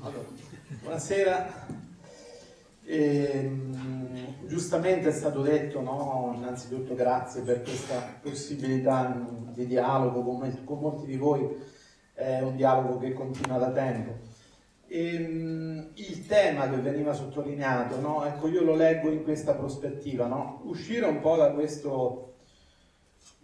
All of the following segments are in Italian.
Allora, buonasera. E, giustamente è stato detto, no? innanzitutto grazie per questa possibilità di dialogo con, con molti di voi, è un dialogo che continua da tempo. E, il tema che veniva sottolineato, no? ecco io lo leggo in questa prospettiva, no? uscire un po' da questo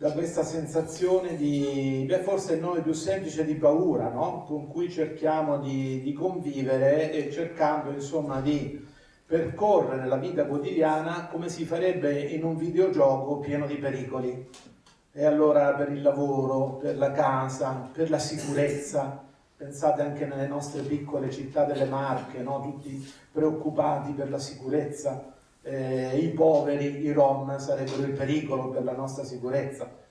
da questa sensazione di, beh, forse il nome più semplice di paura, no? con cui cerchiamo di, di, convivere e cercando insomma di percorrere la vita quotidiana come si farebbe in un videogioco pieno di pericoli. E allora per il lavoro, per la casa, per la sicurezza, pensate anche nelle nostre piccole città delle Marche, no? tutti preoccupati per la sicurezza eh, i poveri, i rom sarebbero il pericolo per la nostra sicurezza.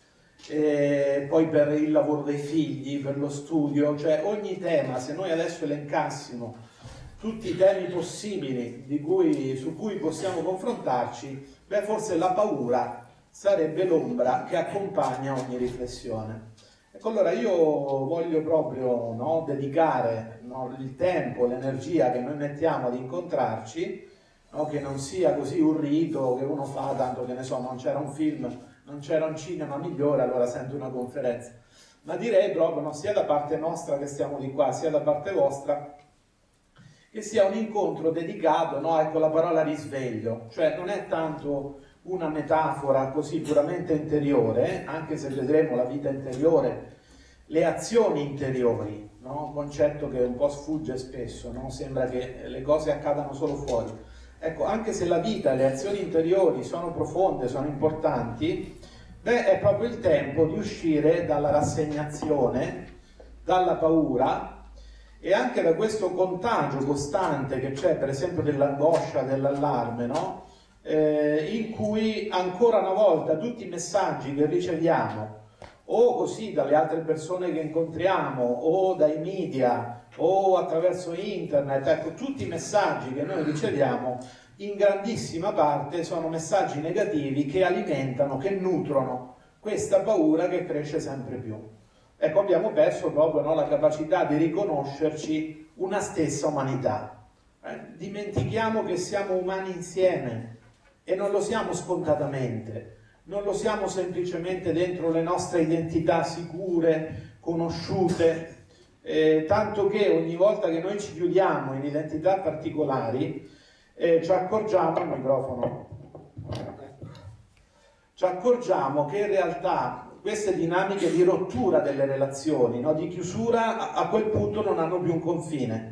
E poi per il lavoro dei figli, per lo studio, cioè ogni tema, se noi adesso elencassimo tutti i temi possibili cui, su cui possiamo confrontarci, beh forse la paura sarebbe l'ombra che accompagna ogni riflessione. Ecco, allora io voglio proprio no, dedicare no, il tempo, l'energia che noi mettiamo ad incontrarci no? che non sia così un rito che uno fa, tanto che ne so, non c'era un film, non c'era un cinema migliore, allora sento una conferenza. Ma direi proprio, no, sia da parte nostra che stiamo di qua, sia da parte vostra, che sia un incontro dedicato, no, ecco la parola risveglio, cioè non è tanto una metafora così puramente interiore, anche se vedremo la vita interiore, le azioni interiori, no? un concetto che un po' sfugge spesso, no? sembra che le cose accadano solo fuori Ecco, anche se la vita, le azioni interiori sono profonde, sono importanti, beh, è proprio il tempo di uscire dalla rassegnazione, dalla paura e anche da questo contagio costante che c'è, per esempio, dell'angoscia, dell'allarme, no? eh, in cui ancora una volta tutti i messaggi che riceviamo, o così dalle altre persone che incontriamo, o dai media, o attraverso internet, ecco, tutti i messaggi che noi riceviamo in grandissima parte sono messaggi negativi che alimentano, che nutrono questa paura che cresce sempre più. Ecco, abbiamo perso proprio no, la capacità di riconoscerci una stessa umanità. Eh, dimentichiamo che siamo umani insieme e non lo siamo scontatamente, non lo siamo semplicemente dentro le nostre identità sicure, conosciute, eh, tanto che ogni volta che noi ci chiudiamo in identità particolari, eh, ci accorgiamo, microfono, ci accorgiamo che in realtà queste dinamiche di rottura delle relazioni, no, di chiusura, a quel punto non hanno più un confine.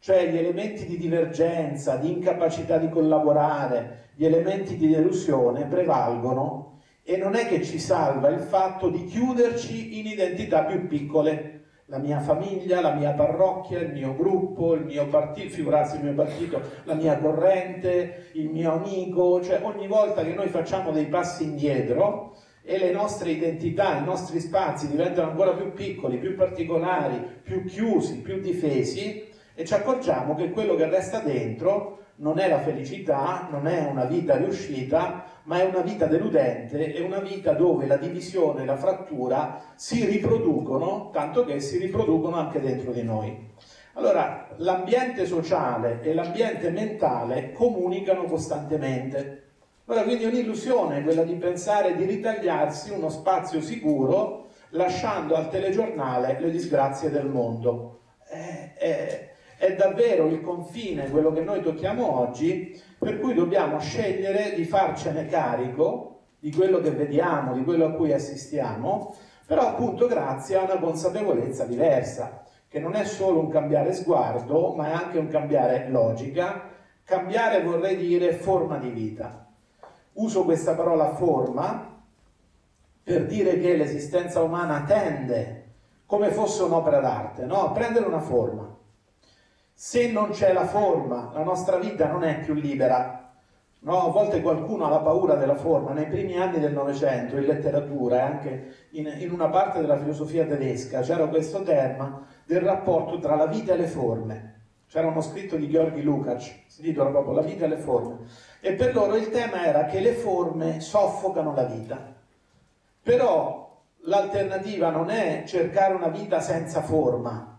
Cioè gli elementi di divergenza, di incapacità di collaborare, gli elementi di delusione prevalgono e non è che ci salva il fatto di chiuderci in identità più piccole. La mia famiglia, la mia parrocchia, il mio gruppo, il mio partito, figurarsi il mio partito, la mia corrente, il mio amico, cioè ogni volta che noi facciamo dei passi indietro e le nostre identità, i nostri spazi diventano ancora più piccoli, più particolari, più chiusi, più difesi e ci accorgiamo che quello che resta dentro non è la felicità, non è una vita riuscita, ma è una vita deludente, è una vita dove la divisione e la frattura si riproducono, tanto che si riproducono anche dentro di noi. Allora, l'ambiente sociale e l'ambiente mentale comunicano costantemente. Allora, quindi è un'illusione quella di pensare di ritagliarsi uno spazio sicuro lasciando al telegiornale le disgrazie del mondo. Eh, eh, è davvero il confine, quello che noi tocchiamo oggi, per cui dobbiamo scegliere di farcene carico di quello che vediamo, di quello a cui assistiamo, però appunto grazie a una consapevolezza diversa, che non è solo un cambiare sguardo, ma è anche un cambiare logica, cambiare vorrei dire forma di vita. Uso questa parola forma per dire che l'esistenza umana tende, come fosse un'opera d'arte, no? a prendere una forma. Se non c'è la forma, la nostra vita non è più libera. No? A volte qualcuno ha la paura della forma. Nei primi anni del Novecento, in letteratura e anche in, in una parte della filosofia tedesca, c'era questo tema del rapporto tra la vita e le forme. C'era uno scritto di Georgi Lukács, si titola proprio La vita e le forme. E per loro il tema era che le forme soffocano la vita. Però l'alternativa non è cercare una vita senza forma,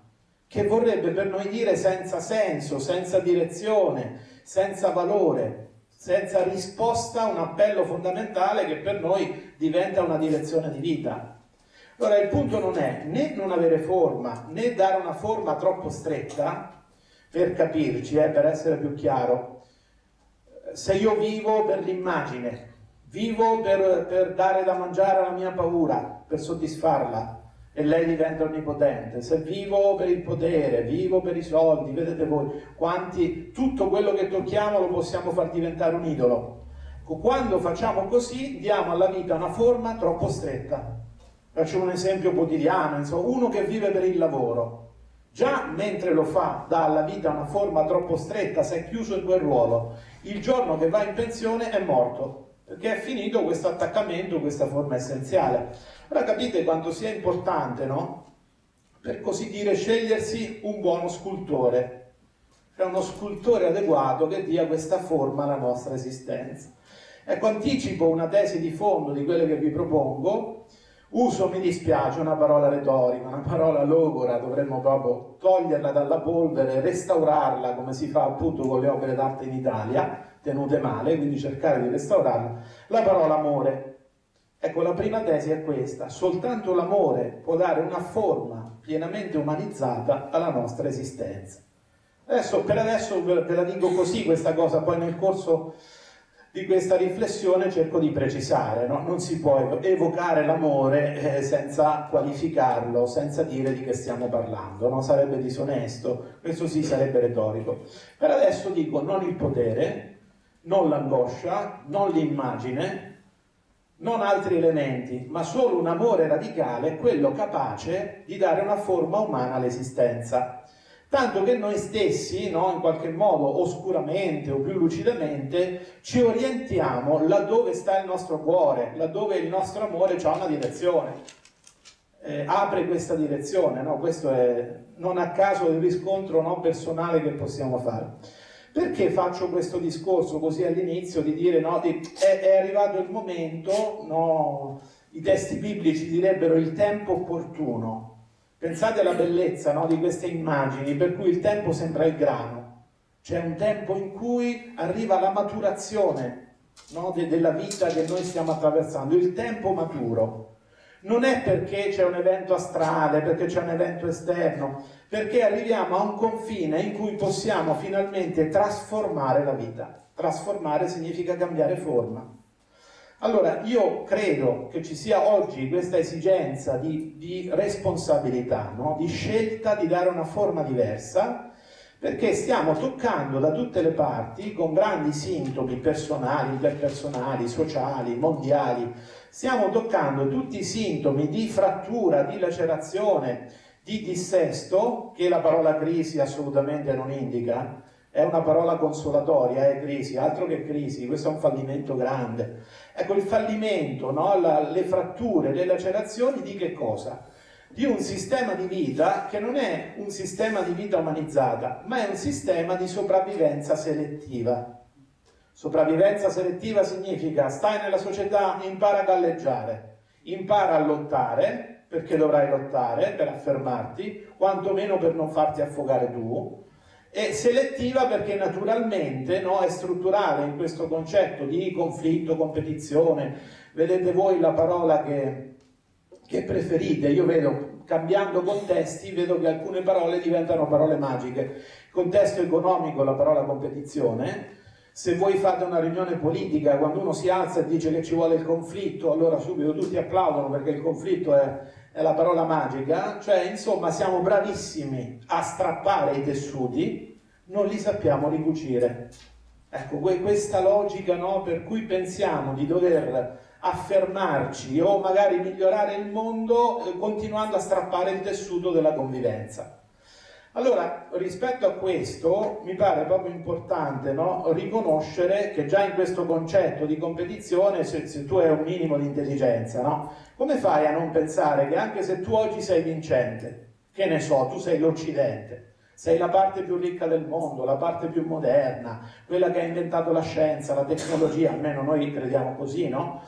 che vorrebbe per noi dire senza senso, senza direzione, senza valore, senza risposta a un appello fondamentale che per noi diventa una direzione di vita. Allora il punto non è né non avere forma, né dare una forma troppo stretta, per capirci, eh, per essere più chiaro. Se io vivo per l'immagine, vivo per, per dare da mangiare alla mia paura, per soddisfarla, e lei diventa onnipotente. Se vivo per il potere, vivo per i soldi, vedete voi quanti tutto quello che tocchiamo lo possiamo far diventare un idolo. Quando facciamo così diamo alla vita una forma troppo stretta. Faccio un esempio quotidiano, insomma, uno che vive per il lavoro. Già mentre lo fa dà alla vita una forma troppo stretta, si è chiuso in quel ruolo. Il giorno che va in pensione è morto, perché è finito questo attaccamento, questa forma essenziale. Ora capite quanto sia importante, no? Per così dire, scegliersi un buono scultore, cioè uno scultore adeguato che dia questa forma alla nostra esistenza. Ecco, anticipo una tesi di fondo di quelle che vi propongo, uso, mi dispiace, una parola retorica, una parola logora, dovremmo proprio toglierla dalla polvere, restaurarla come si fa appunto con le opere d'arte in Italia, tenute male, quindi cercare di restaurarla, la parola amore. Ecco, la prima tesi è questa, soltanto l'amore può dare una forma pienamente umanizzata alla nostra esistenza. Adesso, per adesso ve la dico così questa cosa, poi nel corso di questa riflessione cerco di precisare, no? non si può evocare l'amore eh, senza qualificarlo, senza dire di che stiamo parlando, no? sarebbe disonesto, questo sì sarebbe retorico. Per adesso dico non il potere, non l'angoscia, non l'immagine, non altri elementi, ma solo un amore radicale, quello capace di dare una forma umana all'esistenza. Tanto che noi stessi, no, in qualche modo oscuramente o più lucidamente, ci orientiamo laddove sta il nostro cuore, laddove il nostro amore ha una direzione. Eh, apre questa direzione, no? questo è non a caso il riscontro no, personale che possiamo fare. Perché faccio questo discorso così all'inizio di dire no, di, è, è, arrivato il momento, no, i testi biblici direbbero il tempo opportuno. Pensate alla bellezza no, di queste immagini, per cui il tempo sembra il grano. C'è un tempo in cui arriva la maturazione de, della vita che noi stiamo attraversando, il tempo maturo non è perché c'è un evento astrale, perché c'è un evento esterno, perché arriviamo a un confine in cui possiamo finalmente trasformare la vita. Trasformare significa cambiare forma. Allora, io credo che ci sia oggi questa esigenza di, di responsabilità, no? di scelta di dare una forma diversa, perché stiamo toccando da tutte le parti, con grandi sintomi personali, interpersonali, sociali, mondiali, stiamo toccando tutti i sintomi di frattura, di lacerazione, di dissesto, che la parola crisi assolutamente non indica, è una parola consolatoria, è crisi, altro che crisi, questo è un fallimento grande. Ecco, il fallimento, no? La, le fratture, le lacerazioni di che cosa? di un sistema di vita che non è un sistema di vita umanizzata, ma è un sistema di sopravvivenza selettiva. Sopravvivenza selettiva significa stai nella società, impara a galleggiare, impara a lottare, perché dovrai lottare per affermarti, quantomeno per non farti affogare tu, e selettiva perché naturalmente no, è strutturale in questo concetto di conflitto, competizione. Vedete voi la parola che che preferite. Io vedo, cambiando contesti, vedo che alcune parole diventano parole magiche. Contesto economico, la parola competizione. Se voi fate una riunione politica, quando uno si alza e dice che ci vuole il conflitto, allora subito tutti applaudono perché il conflitto è, è la parola magica. Cioè, insomma, siamo bravissimi a strappare i tessuti, non li sappiamo ricucire. Ecco, questa logica no, per cui pensiamo di dover affermarci o magari migliorare il mondo eh, continuando a strappare il tessuto della convivenza. Allora, rispetto a questo, mi pare proprio importante no? riconoscere che già in questo concetto di competizione, se, se tu hai un minimo di intelligenza, no? come fai a non pensare che anche se tu oggi sei vincente, che ne so, tu sei l'Occidente, sei la parte più ricca del mondo, la parte più moderna, quella che ha inventato la scienza, la tecnologia, almeno noi crediamo così, no?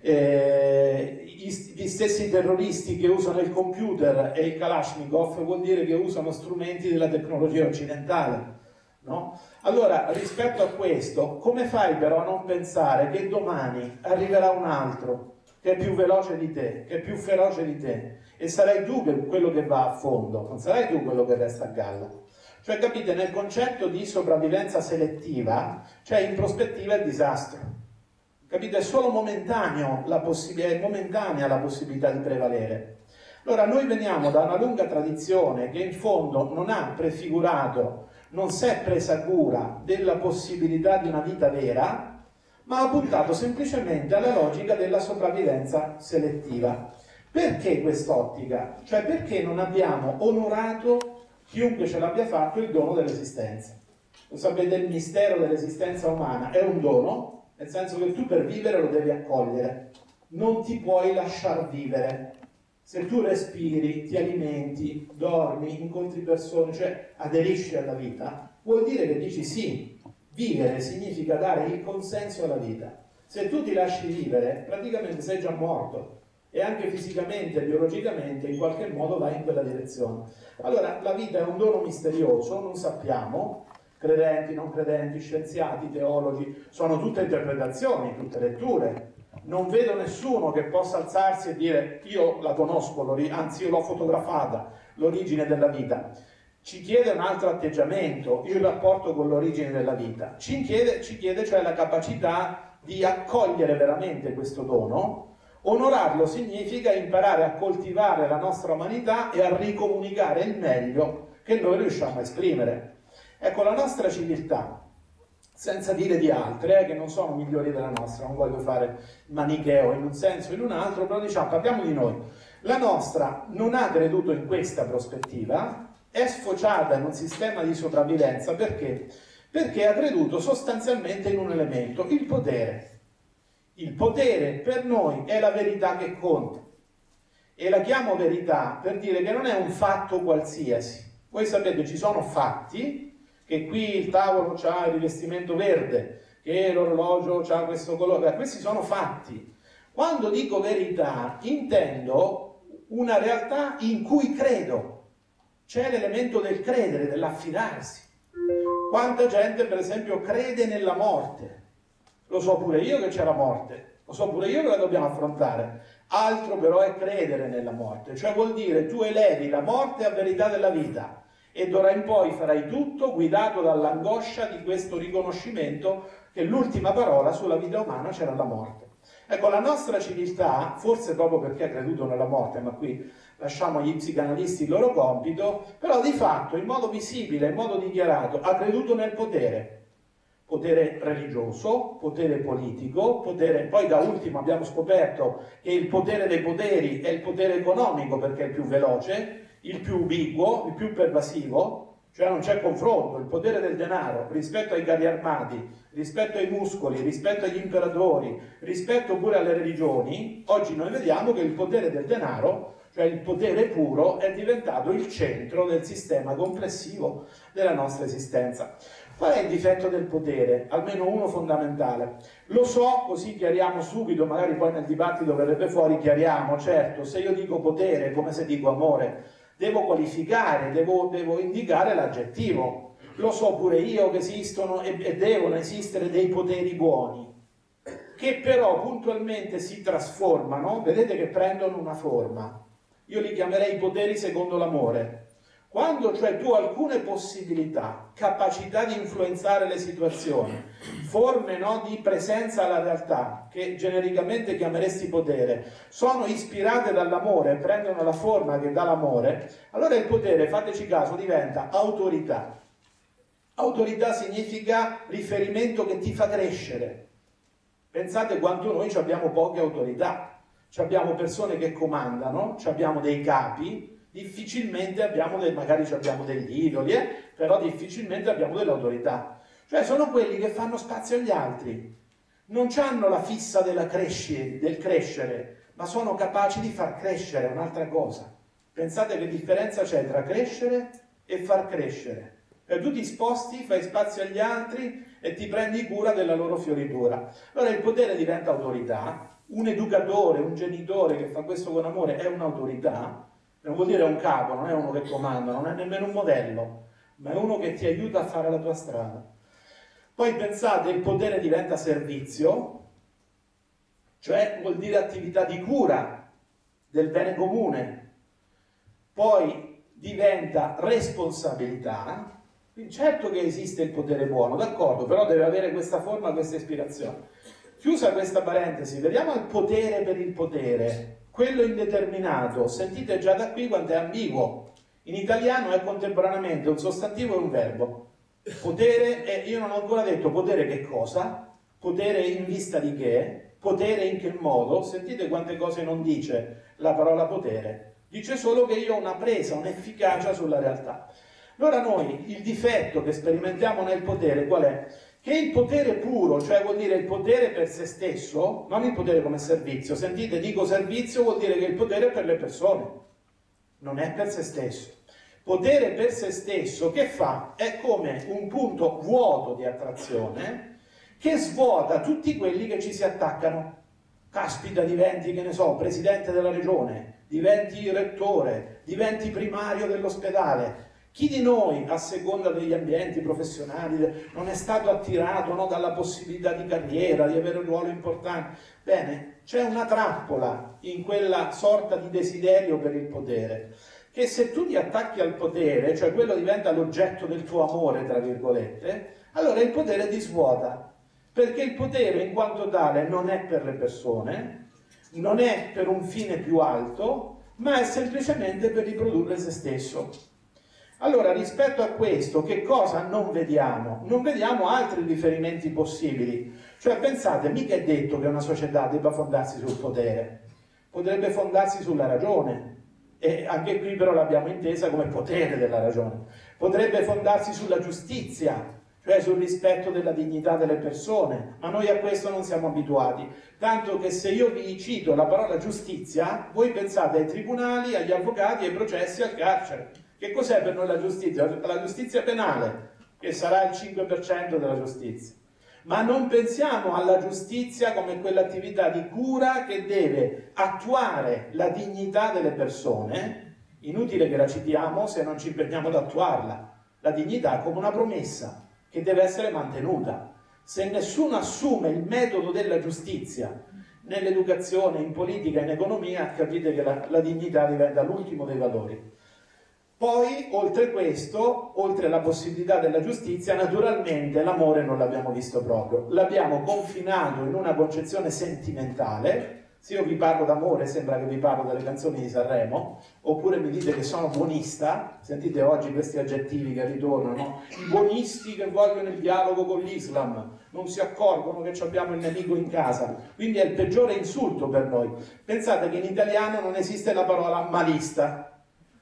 Eh, gli stessi terroristi che usano il computer e il Kalashnikov vuol dire che usano strumenti della tecnologia occidentale. No? Allora, rispetto a questo, come fai però a non pensare che domani arriverà un altro che è più veloce di te, che è più feroce di te, e sarai tu quello che va a fondo, non sarai tu quello che resta a galla. Cioè, capite, nel concetto di sopravvivenza selettiva, cioè in prospettiva il disastro. Capite? È solo momentaneo la possib- momentanea la possibilità di prevalere. Allora, noi veniamo da una lunga tradizione che in fondo non ha prefigurato, non si è presa cura della possibilità di una vita vera, ma ha puntato semplicemente alla logica della sopravvivenza selettiva. Perché quest'ottica? Cioè perché non abbiamo onorato chiunque ce l'abbia fatto il dono dell'esistenza. Lo sapete, il mistero dell'esistenza umana è un dono, nel senso che tu per vivere lo devi accogliere, non ti puoi lasciar vivere. Se tu respiri, ti alimenti, dormi, incontri persone, cioè aderisci alla vita, vuol dire che dici sì. Vivere significa dare il consenso alla vita. Se tu ti lasci vivere, praticamente sei già morto e anche fisicamente, biologicamente, in qualche modo vai in quella direzione. Allora, la vita è un dono misterioso, non sappiamo, credenti, non credenti, scienziati, teologi, sono tutte interpretazioni, tutte letture. Non vedo nessuno che possa alzarsi e dire io la conosco, anzi io l'ho fotografata, l'origine della vita. Ci chiede un altro atteggiamento, il rapporto con l'origine della vita. Ci chiede, ci chiede cioè la capacità di accogliere veramente questo dono. Onorarlo significa imparare a coltivare la nostra umanità e a ricomunicare il meglio che noi riusciamo a esprimere. Ecco, la nostra civiltà, senza dire di altre, eh, che non sono migliori della nostra, non voglio fare manicheo in un senso o in un altro, però diciamo, parliamo di noi. La nostra non ha creduto in questa prospettiva, è sfociata in un sistema di sopravvivenza perché? Perché ha creduto sostanzialmente in un elemento, il potere. Il potere per noi è la verità che conta. E la chiamo verità per dire che non è un fatto qualsiasi. Voi sapete, ci sono fatti che qui il tavolo ha il rivestimento verde, che l'orologio ha questo colore, questi sono fatti. Quando dico verità intendo una realtà in cui credo, c'è l'elemento del credere, dell'affidarsi. Quanta gente per esempio crede nella morte, lo so pure io che c'è la morte, lo so pure io che la dobbiamo affrontare, altro però è credere nella morte, cioè vuol dire tu elevi la morte a verità della vita e d'ora in poi farai tutto guidato dall'angoscia di questo riconoscimento che l'ultima parola sulla vita umana c'era la morte. Ecco, la nostra civiltà, forse proprio perché ha creduto nella morte, ma qui lasciamo agli psicanalisti il loro compito, però di fatto, in modo visibile, in modo dichiarato, ha creduto nel potere. Potere religioso, potere politico, potere... Poi da ultimo abbiamo scoperto che il potere dei poteri è il potere economico perché è il più veloce, il più ubiquo, il più pervasivo, cioè non c'è confronto, il potere del denaro rispetto ai carri armati, rispetto ai muscoli, rispetto agli imperatori, rispetto pure alle religioni, oggi noi vediamo che il potere del denaro, cioè il potere puro, è diventato il centro del sistema complessivo della nostra esistenza. Qual è il difetto del potere? Almeno uno fondamentale. Lo so, così chiariamo subito, magari poi nel dibattito verrebbe fuori, chiariamo, certo, se io dico potere come se dico amore devo qualificare, devo, devo indicare l'aggettivo. Lo so pure io che esistono e, e devono esistere dei poteri buoni, che però puntualmente si trasformano, vedete che prendono una forma. Io li chiamerei poteri secondo l'amore. Quando cioè tu alcune possibilità, capacità di influenzare le situazioni, forme no, di presenza alla realtà, che genericamente chiameresti potere, sono ispirate dall'amore, prendono la forma che dà l'amore, allora il potere, fateci caso, diventa autorità. Autorità significa riferimento che ti fa crescere. Pensate quanto noi abbiamo poche autorità, abbiamo persone che comandano, abbiamo dei capi, difficilmente abbiamo, del, magari abbiamo degli idoli, eh? però difficilmente abbiamo delle autorità. Cioè sono quelli che fanno spazio agli altri, non hanno la fissa cresci, del crescere, ma sono capaci di far crescere un'altra cosa. Pensate che differenza c'è tra crescere e far crescere. E tu ti sposti, fai spazio agli altri e ti prendi cura della loro fioritura. Allora il potere diventa autorità, un educatore, un genitore che fa questo con amore è un'autorità, non vuol dire un capo, non è uno che comanda, non è nemmeno un modello, ma è uno che ti aiuta a fare la tua strada. Poi pensate, il potere diventa servizio, cioè vuol dire attività di cura del bene comune, poi diventa responsabilità, certo che esiste il potere buono, d'accordo, però deve avere questa forma, questa ispirazione. Chiusa questa parentesi, vediamo il potere per il potere, quello indeterminato, sentite già da qui quanto è ambiguo. In italiano è contemporaneamente un sostantivo e un verbo. Potere, e io non ho ancora detto potere che cosa, potere in vista di che, potere in che modo, sentite quante cose non dice la parola potere, dice solo che io ho una presa, un'efficacia sulla realtà. Allora noi il difetto che sperimentiamo nel potere qual è? Che il potere puro, cioè vuol dire il potere per se stesso, non il potere come servizio. Sentite, dico servizio vuol dire che il potere è per le persone, non è per se stesso. Potere per se stesso che fa? È come un punto vuoto di attrazione che svuota tutti quelli che ci si attaccano. Caspita, diventi, che ne so, presidente della regione, diventi rettore, diventi primario dell'ospedale, chi di noi, a seconda degli ambienti professionali, non è stato attirato no, dalla possibilità di carriera, di avere un ruolo importante? Bene, c'è una trappola in quella sorta di desiderio per il potere, che se tu ti attacchi al potere, cioè quello diventa l'oggetto del tuo amore, tra virgolette, allora il potere ti svuota, perché il potere in quanto tale non è per le persone, non è per un fine più alto, ma è semplicemente per riprodurre se stesso. Allora, rispetto a questo, che cosa non vediamo? Non vediamo altri riferimenti possibili. Cioè, pensate, mica è detto che una società debba fondarsi sul potere, potrebbe fondarsi sulla ragione, e anche qui però l'abbiamo intesa come potere della ragione. Potrebbe fondarsi sulla giustizia, cioè sul rispetto della dignità delle persone, ma noi a questo non siamo abituati. Tanto che se io vi cito la parola giustizia, voi pensate ai tribunali, agli avvocati, ai processi, al carcere. Che cos'è per noi la giustizia? La giustizia penale, che sarà il 5% della giustizia. Ma non pensiamo alla giustizia come quell'attività di cura che deve attuare la dignità delle persone. Inutile che la citiamo se non ci impegniamo ad attuarla. La dignità come una promessa che deve essere mantenuta. Se nessuno assume il metodo della giustizia nell'educazione, in politica, in economia, capite che la, la dignità diventa l'ultimo dei valori. Poi, oltre questo, oltre alla possibilità della giustizia, naturalmente l'amore non l'abbiamo visto proprio. L'abbiamo confinato in una concezione sentimentale. Se io vi parlo d'amore, sembra che vi parlo delle canzoni di Sanremo, oppure mi dite che sono buonista, sentite oggi questi aggettivi che ritornano, i buonisti che vogliono il dialogo con l'Islam, non si accorgono che abbiamo il nemico in casa, quindi è il peggiore insulto per noi. Pensate che in italiano non esiste la parola malista,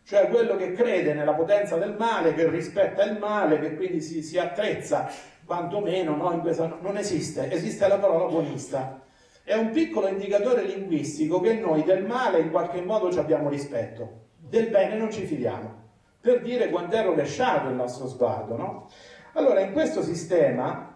cioè quello che crede nella potenza del male, che rispetta il male, che quindi si, si attrezza quantomeno, no, questa, non esiste, esiste la parola buonista. È un piccolo indicatore linguistico che noi del male in qualche modo ci abbiamo rispetto, del bene non ci fidiamo, per dire quanto è rovesciato il nostro sguardo. No? Allora, in questo sistema,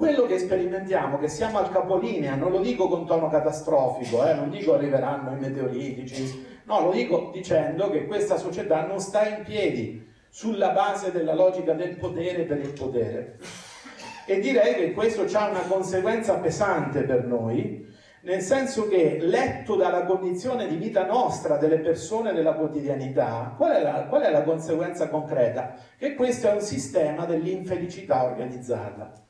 quello che sperimentiamo, che siamo al capolinea, non lo dico con tono catastrofico, eh, non dico arriveranno i meteoritici, No, lo dico dicendo che questa società non sta in piedi sulla base della logica del potere per il potere. E direi che questo ha una conseguenza pesante per noi, nel senso che letto dalla condizione di vita nostra, delle persone della quotidianità, qual è la, qual è la conseguenza concreta? Che questo è un sistema dell'infelicità organizzata.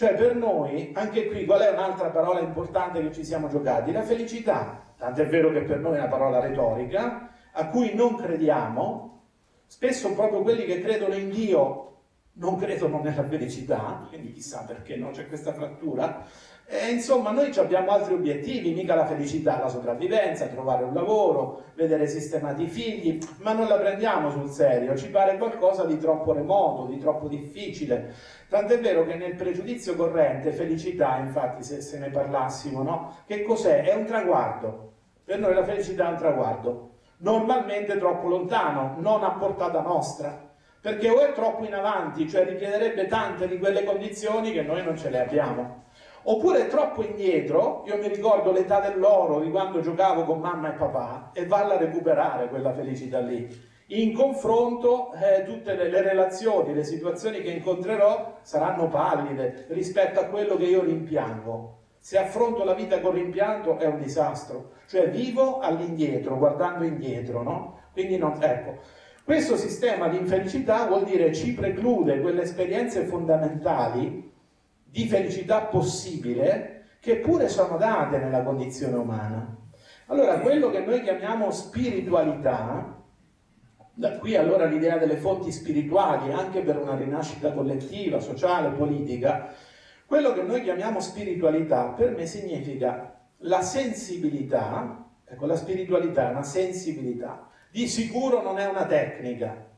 Cioè per noi, anche qui, qual è un'altra parola importante che ci siamo giocati? La felicità tant'è vero che per noi è una parola retorica, a cui non crediamo, spesso proprio quelli che credono in Dio non credono nella felicità, quindi chissà perché non c'è questa frattura. E insomma, noi abbiamo altri obiettivi, mica la felicità, la sopravvivenza, trovare un lavoro, vedere sistemati i figli, ma non la prendiamo sul serio, ci pare qualcosa di troppo remoto, di troppo difficile. Tant'è vero che nel pregiudizio corrente, felicità, infatti, se, se ne parlassimo, no? Che cos'è? È un traguardo. Per noi la felicità è un traguardo, normalmente troppo lontano, non a portata nostra, perché o è troppo in avanti, cioè richiederebbe tante di quelle condizioni che noi non ce le abbiamo, Oppure troppo indietro, io mi ricordo l'età dell'oro di quando giocavo con mamma e papà e valla a recuperare quella felicità lì. In confronto eh, tutte le, le relazioni, le situazioni che incontrerò saranno pallide rispetto a quello che io rimpiango. Se affronto la vita con rimpianto è un disastro, cioè vivo all'indietro, guardando indietro, no? Quindi non, ecco, questo sistema di infelicità vuol dire ci preclude quelle esperienze fondamentali di felicità possibile che pure sono date nella condizione umana. Allora, quello che noi chiamiamo spiritualità, da qui allora l'idea delle fonti spirituali, anche per una rinascita collettiva, sociale, politica, quello che noi chiamiamo spiritualità per me significa la sensibilità, ecco la spiritualità è una sensibilità, di sicuro non è una tecnica,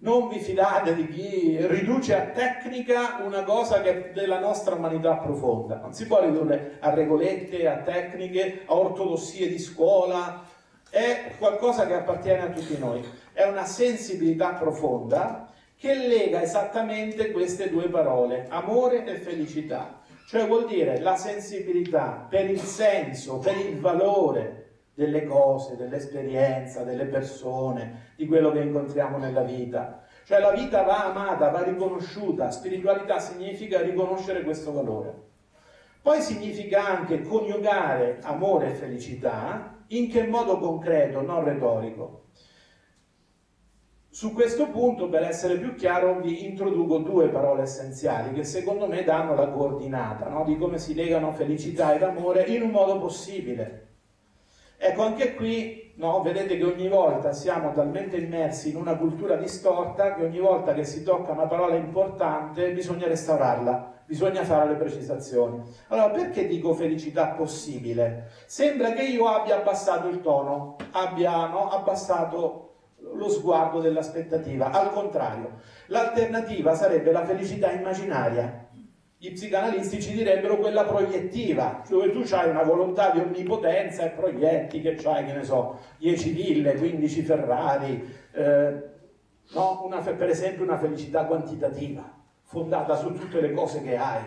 non vi fidate di chi riduce a tecnica una cosa che è della nostra umanità profonda. Non si può ridurre a regolette, a tecniche, a ortodossie di scuola. È qualcosa che appartiene a tutti noi. È una sensibilità profonda che lega esattamente queste due parole, amore e felicità. Cioè vuol dire la sensibilità per il senso, per il valore delle cose, dell'esperienza, delle persone, di quello che incontriamo nella vita. Cioè la vita va amata, va riconosciuta, spiritualità significa riconoscere questo valore. Poi significa anche coniugare amore e felicità, in che modo concreto, non retorico. Su questo punto, per essere più chiaro, vi introduco due parole essenziali che secondo me danno la coordinata no? di come si legano felicità ed amore in un modo possibile. Ecco, anche qui no, vedete che ogni volta siamo talmente immersi in una cultura distorta che ogni volta che si tocca una parola importante bisogna restaurarla, bisogna fare le precisazioni. Allora, perché dico felicità possibile? Sembra che io abbia abbassato il tono, abbia no, abbassato lo sguardo dell'aspettativa. Al contrario, l'alternativa sarebbe la felicità immaginaria gli psicanalisti ci direbbero quella proiettiva, dove tu hai una volontà di onnipotenza e proietti che hai, che ne so, 10 ville, 15 Ferrari, eh, no? una, per esempio una felicità quantitativa, fondata su tutte le cose che hai,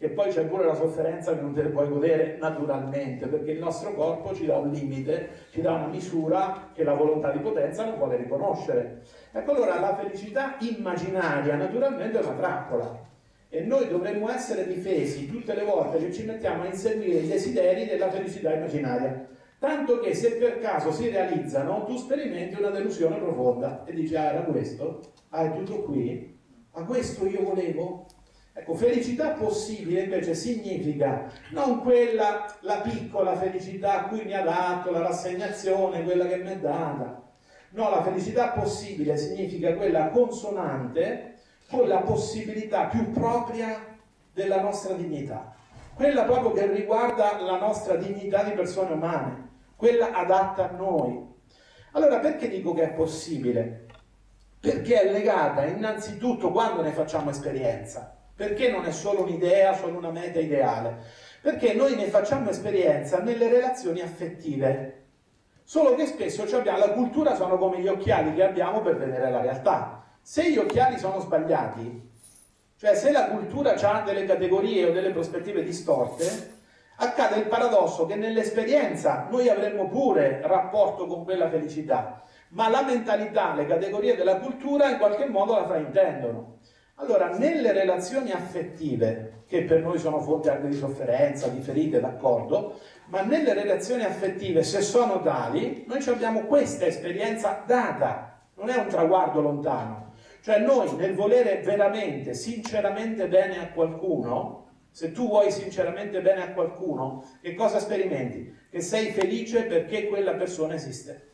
e poi c'è pure la sofferenza che non te ne puoi godere naturalmente, perché il nostro corpo ci dà un limite, ci dà una misura che la volontà di potenza non vuole riconoscere. Ecco allora la felicità immaginaria naturalmente è una trappola e noi dovremmo essere difesi tutte le volte che ci mettiamo a inseguire i desideri della felicità immaginaria. Tanto che se per caso si realizzano, tu sperimenti una delusione profonda e dici, ah, era questo? Ah, è tutto qui? Ma questo io volevo? Ecco, felicità possibile invece significa non quella, la piccola felicità a cui mi ha dato la rassegnazione, quella che mi è data. No, la felicità possibile significa quella consonante con la possibilità più propria della nostra dignità, quella proprio che riguarda la nostra dignità di persone umane, quella adatta a noi. Allora perché dico che è possibile? Perché è legata innanzitutto quando ne facciamo esperienza, perché non è solo un'idea, solo una meta ideale, perché noi ne facciamo esperienza nelle relazioni affettive, solo che spesso abbiamo, la cultura sono come gli occhiali che abbiamo per vedere la realtà. Se gli occhiali sono sbagliati, cioè se la cultura ha delle categorie o delle prospettive distorte, accade il paradosso che nell'esperienza noi avremmo pure rapporto con quella felicità, ma la mentalità, le categorie della cultura in qualche modo la fraintendono. Allora, nelle relazioni affettive, che per noi sono fonte anche di sofferenza, di ferite, d'accordo, ma nelle relazioni affettive, se sono tali, noi abbiamo questa esperienza data, non è un traguardo lontano. Cioè noi nel volere veramente, sinceramente bene a qualcuno, se tu vuoi sinceramente bene a qualcuno, che cosa sperimenti? Che sei felice perché quella persona esiste.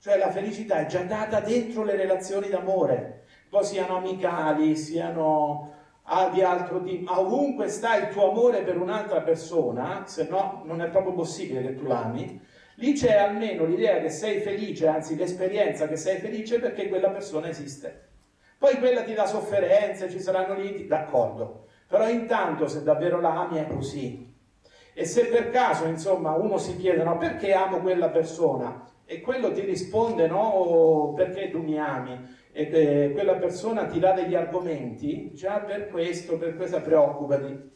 Cioè la felicità è già data dentro le relazioni d'amore, poi siano amicali, siano di altro tipo, ovunque sta il tuo amore per un'altra persona, se no non è proprio possibile che tu l'ami, lì c'è almeno l'idea che sei felice, anzi l'esperienza che sei felice perché quella persona esiste. Poi quella ti dà sofferenze, ci saranno liti, d'accordo. Però intanto se davvero la ami è così. E se per caso, insomma, uno si chiede, no, perché amo quella persona? E quello ti risponde, no, perché tu mi ami? E eh, quella persona ti dà degli argomenti, già per questo, per questo preoccupati.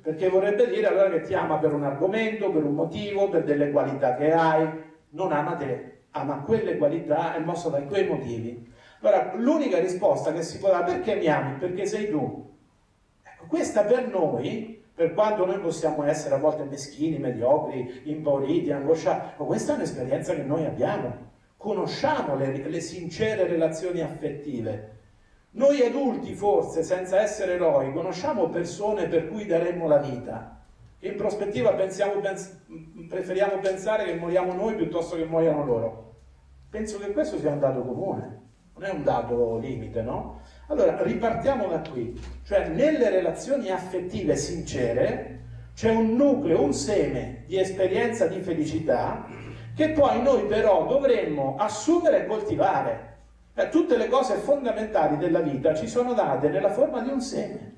perché vorrebbe dire allora che ti ama per un argomento, per un motivo, per delle qualità che hai, non ama te, ama quelle qualità e mosso da quei motivi. Allora, l'unica risposta che si può dare, perché mi ami? Perché sei tu. Ecco, questa per noi, per quanto noi possiamo essere a volte meschini, mediocri, impauriti, angosciati, questa è un'esperienza che noi abbiamo. Conosciamo le, le sincere relazioni affettive noi adulti forse, senza essere eroi, conosciamo persone per cui daremmo la vita. In prospettiva pensiamo, pens- preferiamo pensare che moriamo noi piuttosto che muoiano loro. Penso che questo sia un dato comune, non è un dato limite, no? Allora, ripartiamo da qui. Cioè, nelle relazioni affettive sincere c'è un nucleo, un seme di esperienza di felicità che poi noi però dovremmo assumere e coltivare. Eh, tutte le cose fondamentali della vita ci sono date nella forma di un seme.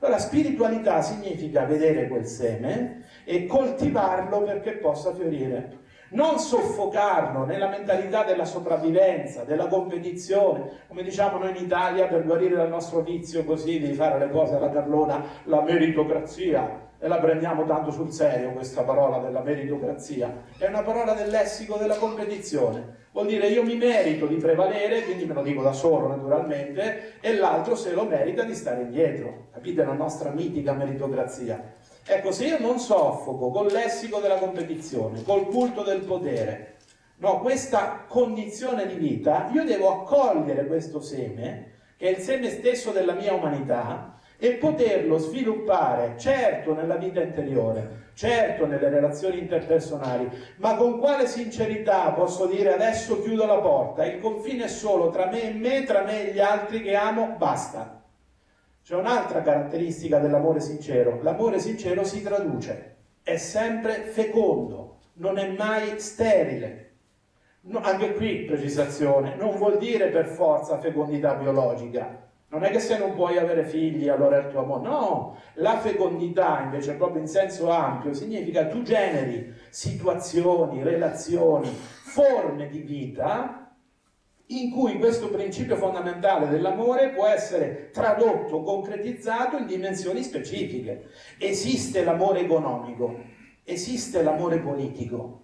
Allora, spiritualità significa vedere quel seme e coltivarlo perché possa fiorire. Non soffocarlo nella mentalità della sopravvivenza, della competizione, come diciamo noi in Italia per guarire dal nostro vizio così di fare le cose alla carlona, la meritocrazia, e la prendiamo tanto sul serio questa parola della meritocrazia, è una parola del lessico della competizione. Vuol dire io mi merito di prevalere, quindi me lo dico da solo naturalmente, e l'altro se lo merita di stare indietro. Capite la nostra mitica meritocrazia? Ecco, se io non soffoco col lessico della competizione, col culto del potere, no, questa condizione di vita, io devo accogliere questo seme, che è il seme stesso della mia umanità, e poterlo sviluppare certo nella vita interiore, certo nelle relazioni interpersonali, ma con quale sincerità posso dire adesso chiudo la porta, il confine è solo tra me e me, tra me e gli altri che amo, basta. C'è un'altra caratteristica dell'amore sincero, l'amore sincero si traduce, è sempre fecondo, non è mai sterile. No, anche qui precisazione, non vuol dire per forza fecondità biologica, non è che se non puoi avere figli allora è il tuo amore. No, la fecondità invece proprio in senso ampio significa tu generi situazioni, relazioni, forme di vita in cui questo principio fondamentale dell'amore può essere tradotto, concretizzato in dimensioni specifiche. Esiste l'amore economico, esiste l'amore politico,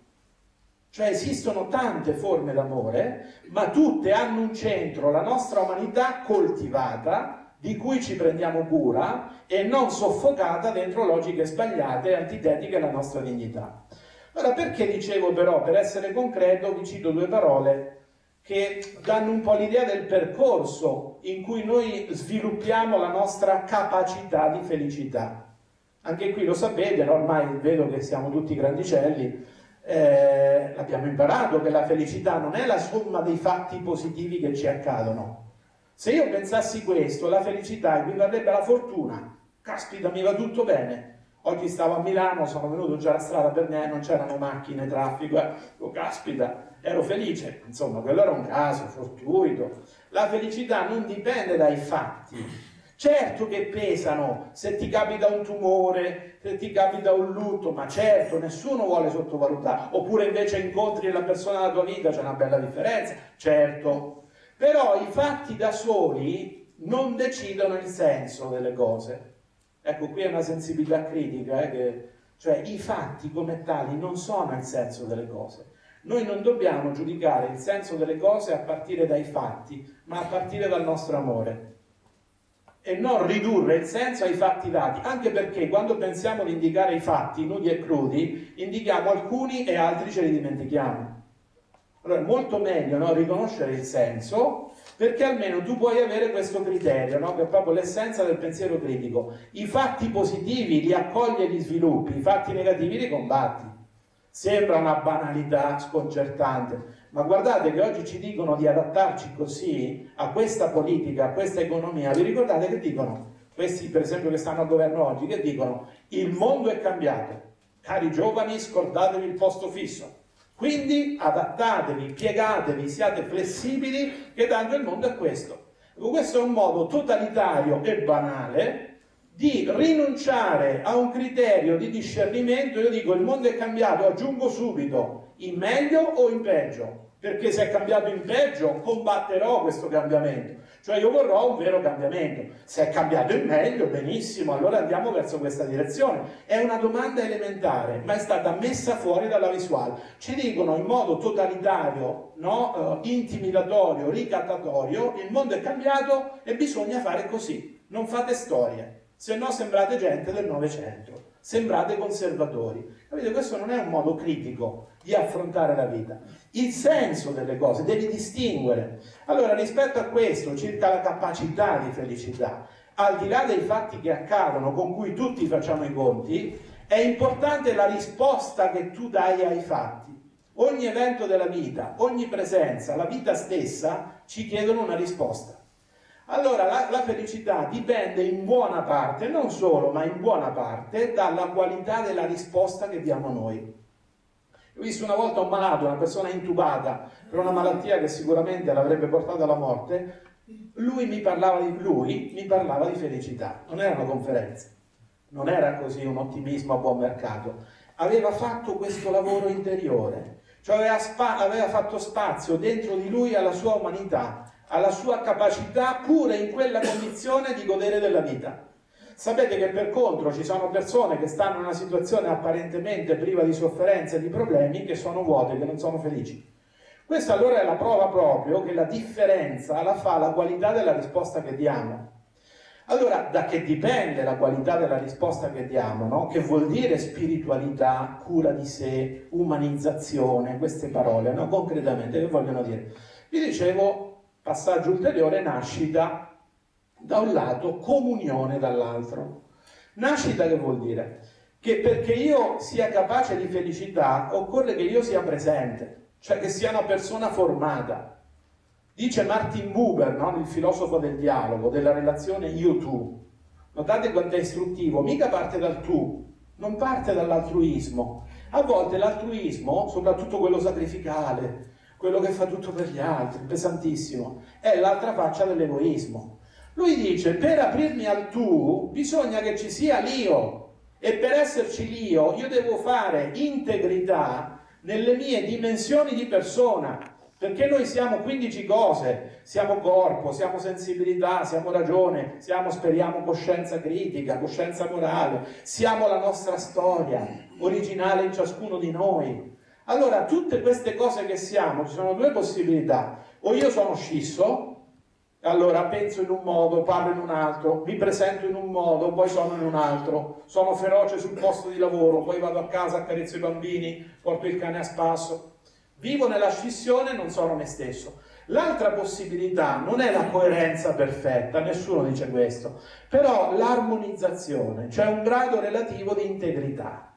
cioè esistono tante forme d'amore, ma tutte hanno un centro, la nostra umanità coltivata, di cui ci prendiamo cura e non soffocata dentro logiche sbagliate e antitetiche alla nostra dignità. Ora, perché dicevo però, per essere concreto, vi cito due parole che danno un po' l'idea del percorso in cui noi sviluppiamo la nostra capacità di felicità. Anche qui lo sapete, ormai vedo che siamo tutti grandicelli, eh, abbiamo imparato che la felicità non è la somma dei fatti positivi che ci accadono. Se io pensassi questo, la felicità equivarrebbe alla fortuna. Caspita, mi va tutto bene. Oggi stavo a Milano, sono venuto già alla strada per me, non c'erano macchine, traffico. Eh. Oh, caspita, ero felice. Insomma, quello era un caso fortuito. La felicità non dipende dai fatti, Certo che pesano se ti capita un tumore, se ti capita un lutto, ma certo nessuno vuole sottovalutare. Oppure invece incontri la persona della tua vita, c'è una bella differenza, certo. Però i fatti da soli non decidono il senso delle cose. Ecco, qui è una sensibilità critica, eh, che, cioè i fatti come tali non sono il senso delle cose. Noi non dobbiamo giudicare il senso delle cose a partire dai fatti, ma a partire dal nostro amore e non ridurre il senso ai fatti dati, anche perché quando pensiamo di indicare i fatti nudi e crudi, indichiamo alcuni e altri ce li dimentichiamo. Allora è molto meglio no, riconoscere il senso, perché almeno tu puoi avere questo criterio, no, che è proprio l'essenza del pensiero critico. I fatti positivi li accogli e li sviluppi, i fatti negativi li combatti. Sembra una banalità sconcertante, ma guardate che oggi ci dicono di adattarci così a questa politica, a questa economia. Vi ricordate che dicono? Questi, per esempio, che stanno al governo oggi, che dicono il mondo è cambiato. Cari giovani, scordatevi il posto fisso. Quindi adattatevi, piegatevi, siate flessibili, che tanto il mondo è questo. Questo è un modo totalitario e banale di rinunciare a un criterio di discernimento. Io dico il mondo è cambiato, aggiungo subito, in meglio o in peggio? perché se è cambiato in peggio combatterò questo cambiamento. Cioè io vorrò un vero cambiamento. Se è cambiato in meglio, benissimo, allora andiamo verso questa direzione. È una domanda elementare, ma è stata messa fuori dalla visuale. Ci dicono in modo totalitario, no? uh, intimidatorio, ricattatorio, il mondo è cambiato e bisogna fare così. Non fate storie, se no sembrate gente del Novecento sembrate conservatori. Capite? Questo non è un modo critico di affrontare la vita. Il senso delle cose, devi distinguere. Allora, rispetto a questo, circa la capacità di felicità, al di là dei fatti che accadono con cui tutti facciamo i conti, è importante la risposta che tu dai ai fatti. Ogni evento della vita, ogni presenza, la vita stessa ci chiedono una risposta. Allora la, la, felicità dipende in buona parte, non solo, ma in buona parte, dalla qualità della risposta che diamo noi. Ho visto una volta un malato, una persona intubata per una malattia che sicuramente l'avrebbe portata alla morte, lui mi parlava di, lui mi parlava di felicità, non era una conferenza, non era così un ottimismo a buon mercato, aveva fatto questo lavoro interiore, cioè aveva, spa, aveva fatto spazio dentro di lui alla sua umanità, alla sua capacità pure in quella condizione di godere della vita. Sapete che per contro ci sono persone che stanno in una situazione apparentemente priva di sofferenze e di problemi che sono vuote, che non sono felici. Questa allora è la prova proprio che la differenza la fa la qualità della risposta che diamo. Allora, da che dipende la qualità della risposta che diamo, no? Che vuol dire spiritualità, cura di sé, umanizzazione, queste parole, no? Concretamente, che vogliono dire? Vi dicevo, passaggio ulteriore, nascita da un lato, comunione dall'altro. Nascita che vuol dire? Che perché io sia capace di felicità occorre che io sia presente, cioè che sia una persona formata. Dice Martin Buber, no? il filosofo del dialogo, della relazione io-tu. Notate quanto è istruttivo, mica parte dal tu, non parte dall'altruismo. A volte l'altruismo, soprattutto quello sacrificale, quello che fa tutto per gli altri, pesantissimo, è l'altra faccia dell'egoismo. Lui dice, per aprirmi al tu bisogna che ci sia l'io e per esserci l'io io devo fare integrità nelle mie dimensioni di persona, perché noi siamo 15 cose, siamo corpo, siamo sensibilità, siamo ragione, siamo, speriamo, coscienza critica, coscienza morale, siamo la nostra storia, originale in ciascuno di noi, allora, tutte queste cose che siamo, ci sono due possibilità. O io sono scisso, allora penso in un modo, parlo in un altro, mi presento in un modo, poi sono in un altro, sono feroce sul posto di lavoro, poi vado a casa, accarezzo i bambini, porto il cane a spasso. Vivo nella scissione e non sono me stesso. L'altra possibilità non è la coerenza perfetta, nessuno dice questo, però l'armonizzazione, cioè un grado relativo di integrità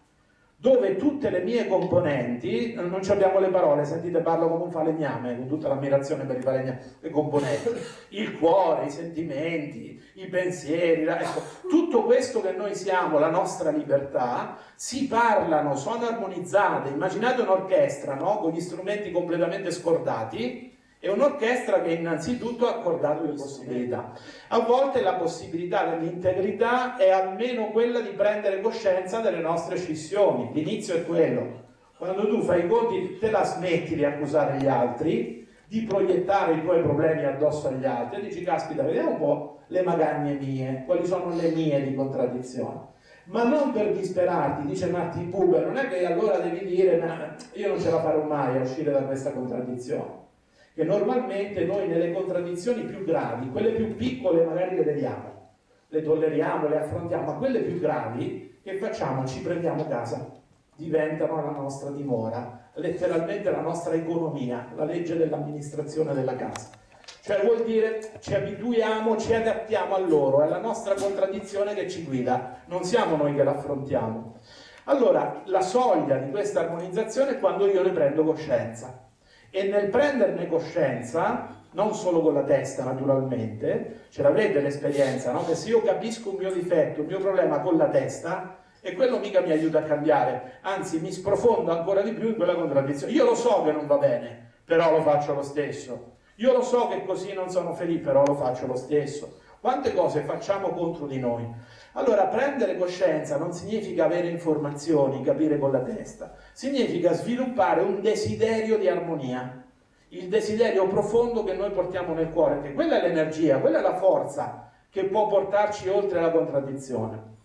dove tutte le mie componenti, non ci abbiamo le parole, sentite parlo come un falegname, con tutta l'ammirazione per i falegnami, le componenti, il cuore, i sentimenti, i pensieri, ecco, tutto questo che noi siamo, la nostra libertà, si parlano, sono armonizzate, immaginate un'orchestra, no? con gli strumenti completamente scordati, è un'orchestra che innanzitutto ha accordato le possibilità. A volte la possibilità dell'integrità è almeno quella di prendere coscienza delle nostre scissioni. L'inizio è quello. Quando tu fai i conti te la smetti di accusare gli altri, di proiettare i tuoi problemi addosso agli altri e dici caspita, vediamo un po' le magagne mie, quali sono le mie di contraddizione. Ma non per disperarti, dice Martin Buber, non è che allora devi dire ma io non ce la farò mai a uscire da questa contraddizione che normalmente noi nelle contraddizioni più gravi, quelle più piccole magari le vediamo, le tolleriamo, le affrontiamo, ma quelle più gravi che facciamo? Ci prendiamo casa, diventano la nostra dimora, letteralmente la nostra economia, la legge dell'amministrazione della casa. Cioè vuol dire ci abituiamo, ci adattiamo a loro, è la nostra contraddizione che ci guida, non siamo noi che l'affrontiamo. Allora, la soglia di questa armonizzazione è quando io ne prendo coscienza e nel prenderne coscienza, non solo con la testa naturalmente, ce l'avrete l'esperienza, no? che se io capisco un mio difetto, un mio problema con la testa, e quello mica mi aiuta a cambiare, anzi mi sprofondo ancora di più in quella contraddizione. Io lo so che non va bene, però lo faccio lo stesso. Io lo so che così non sono felice, però lo faccio lo stesso. Quante cose facciamo contro di noi? Allora, prendere coscienza non significa avere informazioni, capire con la testa, significa sviluppare un desiderio di armonia. il desiderio profondo che noi portiamo nel cuore, che quella è l'energia, quella è la forza che può portarci oltre la contraddizione.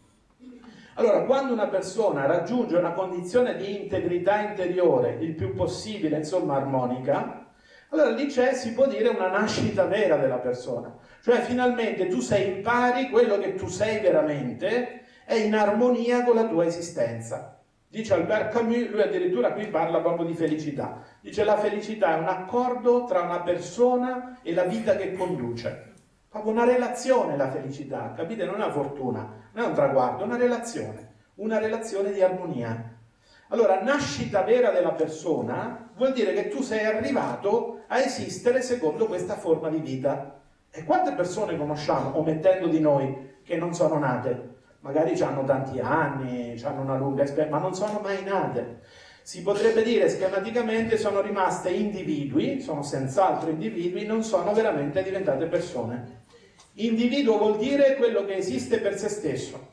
Allora, quando una persona raggiunge una condizione di integrità interiore il più possibile, insomma, armonica, allora lì c'è, si può dire, una nascita vera della persona. Cioè, finalmente tu sei in pari, quello che tu sei veramente è in armonia con la tua esistenza. Dice Albert Camus, lui addirittura qui parla proprio di felicità. Dice la felicità è un accordo tra una persona e la vita che conduce. Proprio una relazione la felicità, capite? Non è una fortuna, non è un traguardo, è una relazione, una relazione di armonia. Allora, nascita vera della persona vuol dire che tu sei arrivato a esistere secondo questa forma di vita. E quante persone conosciamo, omettendo di noi, che non sono nate? Magari hanno tanti anni, hanno una lunga esperienza, ma non sono mai nate. Si potrebbe dire schematicamente sono rimaste individui, sono senz'altro individui, non sono veramente diventate persone. Individuo vuol dire quello che esiste per se stesso.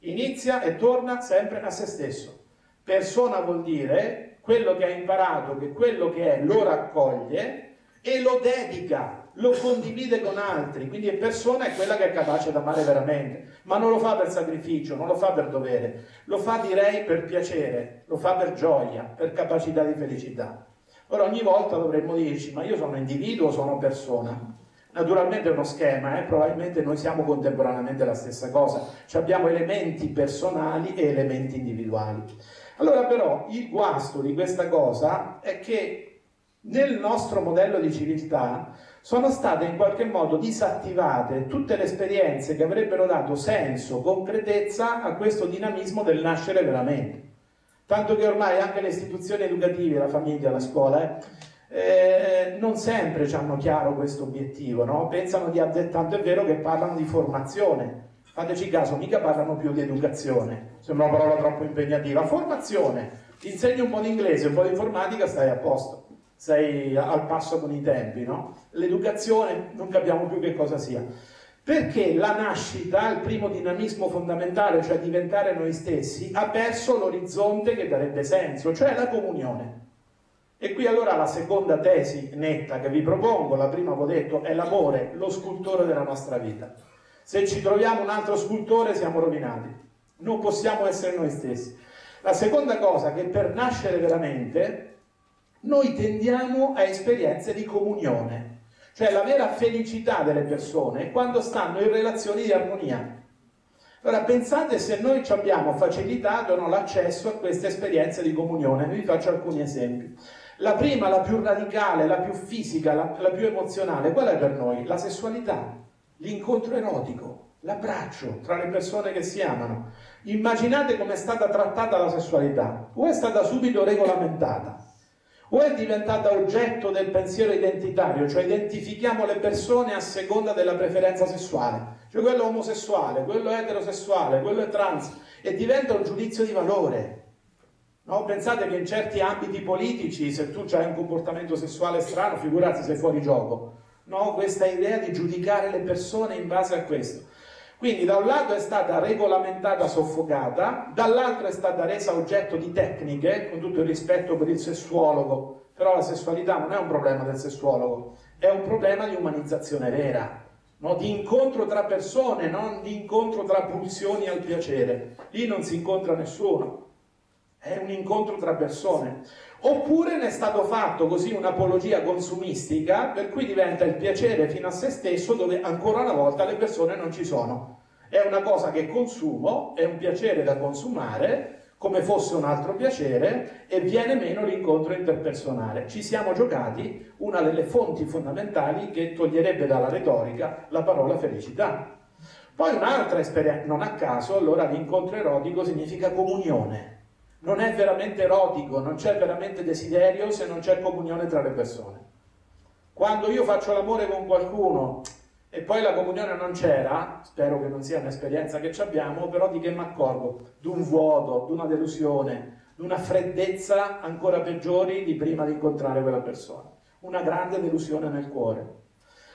Inizia e torna sempre a se stesso. Persona vuol dire quello che ha imparato, che quello che è lo raccoglie e lo dedica, lo condivide con altri. Quindi persona è quella che è capace di amare veramente, ma non lo fa per sacrificio, non lo fa per dovere, lo fa direi per piacere, lo fa per gioia, per capacità di felicità. Ora ogni volta dovremmo dirci, ma io sono individuo o sono persona? Naturalmente è uno schema, eh? probabilmente noi siamo contemporaneamente la stessa cosa, cioè abbiamo elementi personali e elementi individuali. Allora però il guasto di questa cosa è che nel nostro modello di civiltà sono state in qualche modo disattivate tutte le esperienze che avrebbero dato senso, concretezza a questo dinamismo del nascere veramente. Tanto che ormai anche le istituzioni educative, la famiglia, la scuola, eh, eh, non sempre hanno chiaro questo obiettivo, no? pensano di tanto è vero che parlano di formazione. Fateci caso, mica parlano più di educazione, sembra una parola troppo impegnativa. Formazione, ti insegni un po' di inglese, un po' di informatica, stai a posto, sei al passo con i tempi, no? L'educazione non capiamo più che cosa sia. Perché la nascita, il primo dinamismo fondamentale, cioè diventare noi stessi, ha perso l'orizzonte che darebbe senso, cioè la comunione. E qui allora la seconda tesi netta che vi propongo, la prima ho detto, è l'amore, lo scultore della nostra vita. Se ci troviamo un altro scultore siamo rovinati, non possiamo essere noi stessi. La seconda cosa che per nascere veramente noi tendiamo a esperienze di comunione, cioè la vera felicità delle persone è quando stanno in relazioni di armonia. Allora pensate se noi ci abbiamo facilitato no, l'accesso a queste esperienze di comunione, vi faccio alcuni esempi. La prima, la più radicale, la più fisica, la, la più emozionale, qual è per noi? La sessualità, l'incontro erotico, l'abbraccio tra le persone che si amano. Immaginate come è stata trattata la sessualità, o è stata subito regolamentata, o è diventata oggetto del pensiero identitario, cioè identifichiamo le persone a seconda della preferenza sessuale, cioè quello omosessuale, quello eterosessuale, quello è trans, e diventa un giudizio di valore. No? Pensate che in certi ambiti politici, se tu hai un comportamento sessuale strano, figurati se fuori gioco. No? Questa idea di giudicare le persone in base a questo. Quindi da un lato è stata regolamentata, soffocata, dall'altro è stata resa oggetto di tecniche, con tutto il rispetto per il sessuologo, però la sessualità non è un problema del sessuologo, è un problema di umanizzazione vera, no? di incontro tra persone, non di incontro tra pulsioni al piacere. Lì non si incontra nessuno è un incontro tra persone. Oppure ne è stato fatto così un'apologia consumistica per cui diventa il piacere fino a se stesso dove ancora una volta le persone non ci sono. È una cosa che consumo, è un piacere da consumare come fosse un altro piacere e viene meno l'incontro interpersonale. Ci siamo giocati una delle fonti fondamentali che toglierebbe dalla retorica la parola felicità. Poi un'altra esperienza, non a caso, allora l'incontro erotico significa comunione non è veramente erotico, non c'è veramente desiderio se non c'è comunione tra le persone. Quando io faccio l'amore con qualcuno e poi la comunione non c'era, spero che non sia un'esperienza che abbiamo, però di che mi accorgo? Di un vuoto, di una delusione, di una freddezza ancora peggiori di prima di incontrare quella persona. Una grande delusione nel cuore.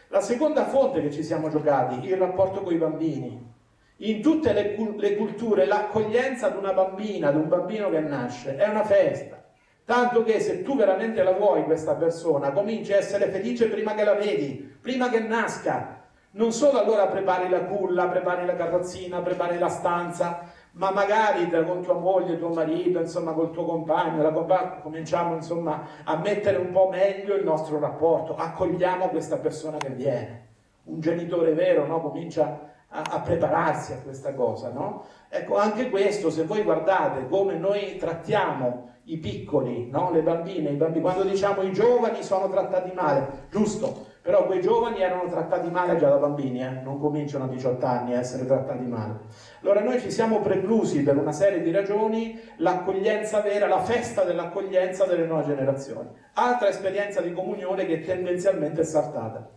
La seconda fonte che ci siamo giocati, il rapporto con i bambini, in tutte le, le culture l'accoglienza di una bambina, di un bambino che nasce, è una festa. Tanto che se tu veramente la vuoi questa persona, cominci a essere felice prima che la vedi, prima che nasca. Non solo allora prepari la culla, prepari la carrozzina, prepari la stanza, ma magari con tua moglie, tuo marito, insomma col tuo compagno, la compagna, cominciamo insomma a mettere un po' meglio il nostro rapporto, accogliamo questa persona che viene. Un genitore vero no? comincia a, a, prepararsi a questa cosa, no? Ecco, anche questo, se voi guardate come noi trattiamo i piccoli, no? le bambine, i bambini, quando diciamo i giovani sono trattati male, giusto, però quei giovani erano trattati male già da bambini, eh? non cominciano a 18 anni a essere trattati male. Allora noi ci siamo preclusi per una serie di ragioni l'accoglienza vera, la festa dell'accoglienza delle nuove generazioni. Altra esperienza di comunione che tendenzialmente è saltata.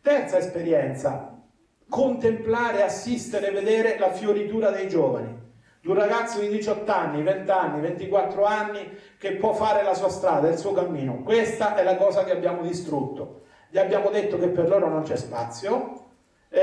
Terza esperienza, contemplare, assistere, vedere la fioritura dei giovani di un ragazzo di 18 anni, 20 anni, 24 anni che può fare la sua strada, il suo cammino. Questa è la cosa che abbiamo distrutto. Gli abbiamo detto che per loro non c'è spazio,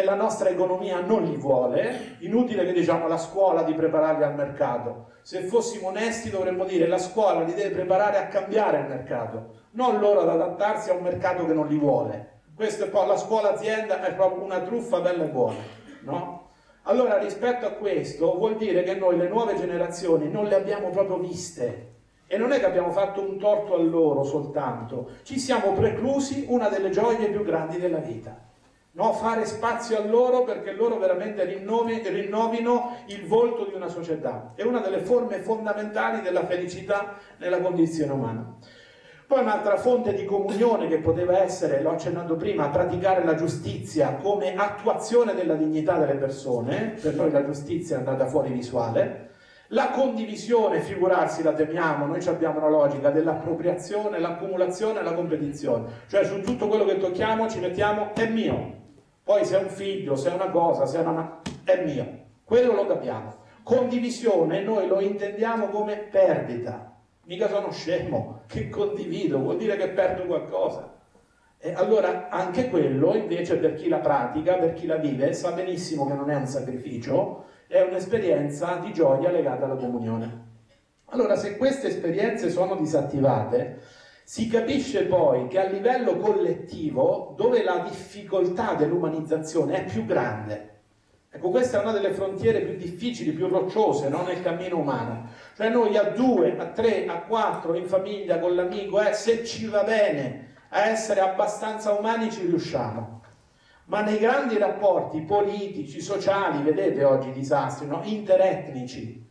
la nostra economia non li vuole, inutile che diciamo la scuola di prepararli al mercato. Se fossimo onesti dovremmo dire la scuola li deve preparare a cambiare il mercato, non loro ad adattarsi a un mercato che non li vuole. Questo è poi la scuola azienda è proprio una truffa bella e buona, no? Allora rispetto a questo vuol dire che noi le nuove generazioni non le abbiamo proprio viste e non è che abbiamo fatto un torto a loro soltanto, ci siamo preclusi una delle gioie più grandi della vita. No, fare spazio a loro perché loro veramente rinnovi, rinnovino il volto di una società. È una delle forme fondamentali della felicità nella condizione umana. Poi un'altra fonte di comunione che poteva essere, l'ho accennato prima, praticare la giustizia come attuazione della dignità delle persone, per noi la giustizia è andata fuori visuale, la condivisione, figurarsi, la temiamo, noi abbiamo una logica dell'appropriazione, l'accumulazione e la competizione, cioè su tutto quello che tocchiamo ci mettiamo è mio, poi se è un figlio, se è una cosa, se è una... è mio, quello lo capiamo. Condivisione noi lo intendiamo come perdita, mica sono scemo, che condivido, vuol dire che perdo qualcosa. E allora anche quello invece per chi la pratica, per chi la vive, sa benissimo che non è un sacrificio, è un'esperienza di gioia legata alla comunione. Allora se queste esperienze sono disattivate, si capisce poi che a livello collettivo, dove la difficoltà dell'umanizzazione è più grande, Ecco, questa è una delle frontiere più difficili, più rocciose no? nel cammino umano. Cioè noi a due, a tre, a quattro, in famiglia, con l'amico, eh, se ci va bene a essere abbastanza umani ci riusciamo. Ma nei grandi rapporti politici, sociali, vedete oggi i disastri, no? interetnici,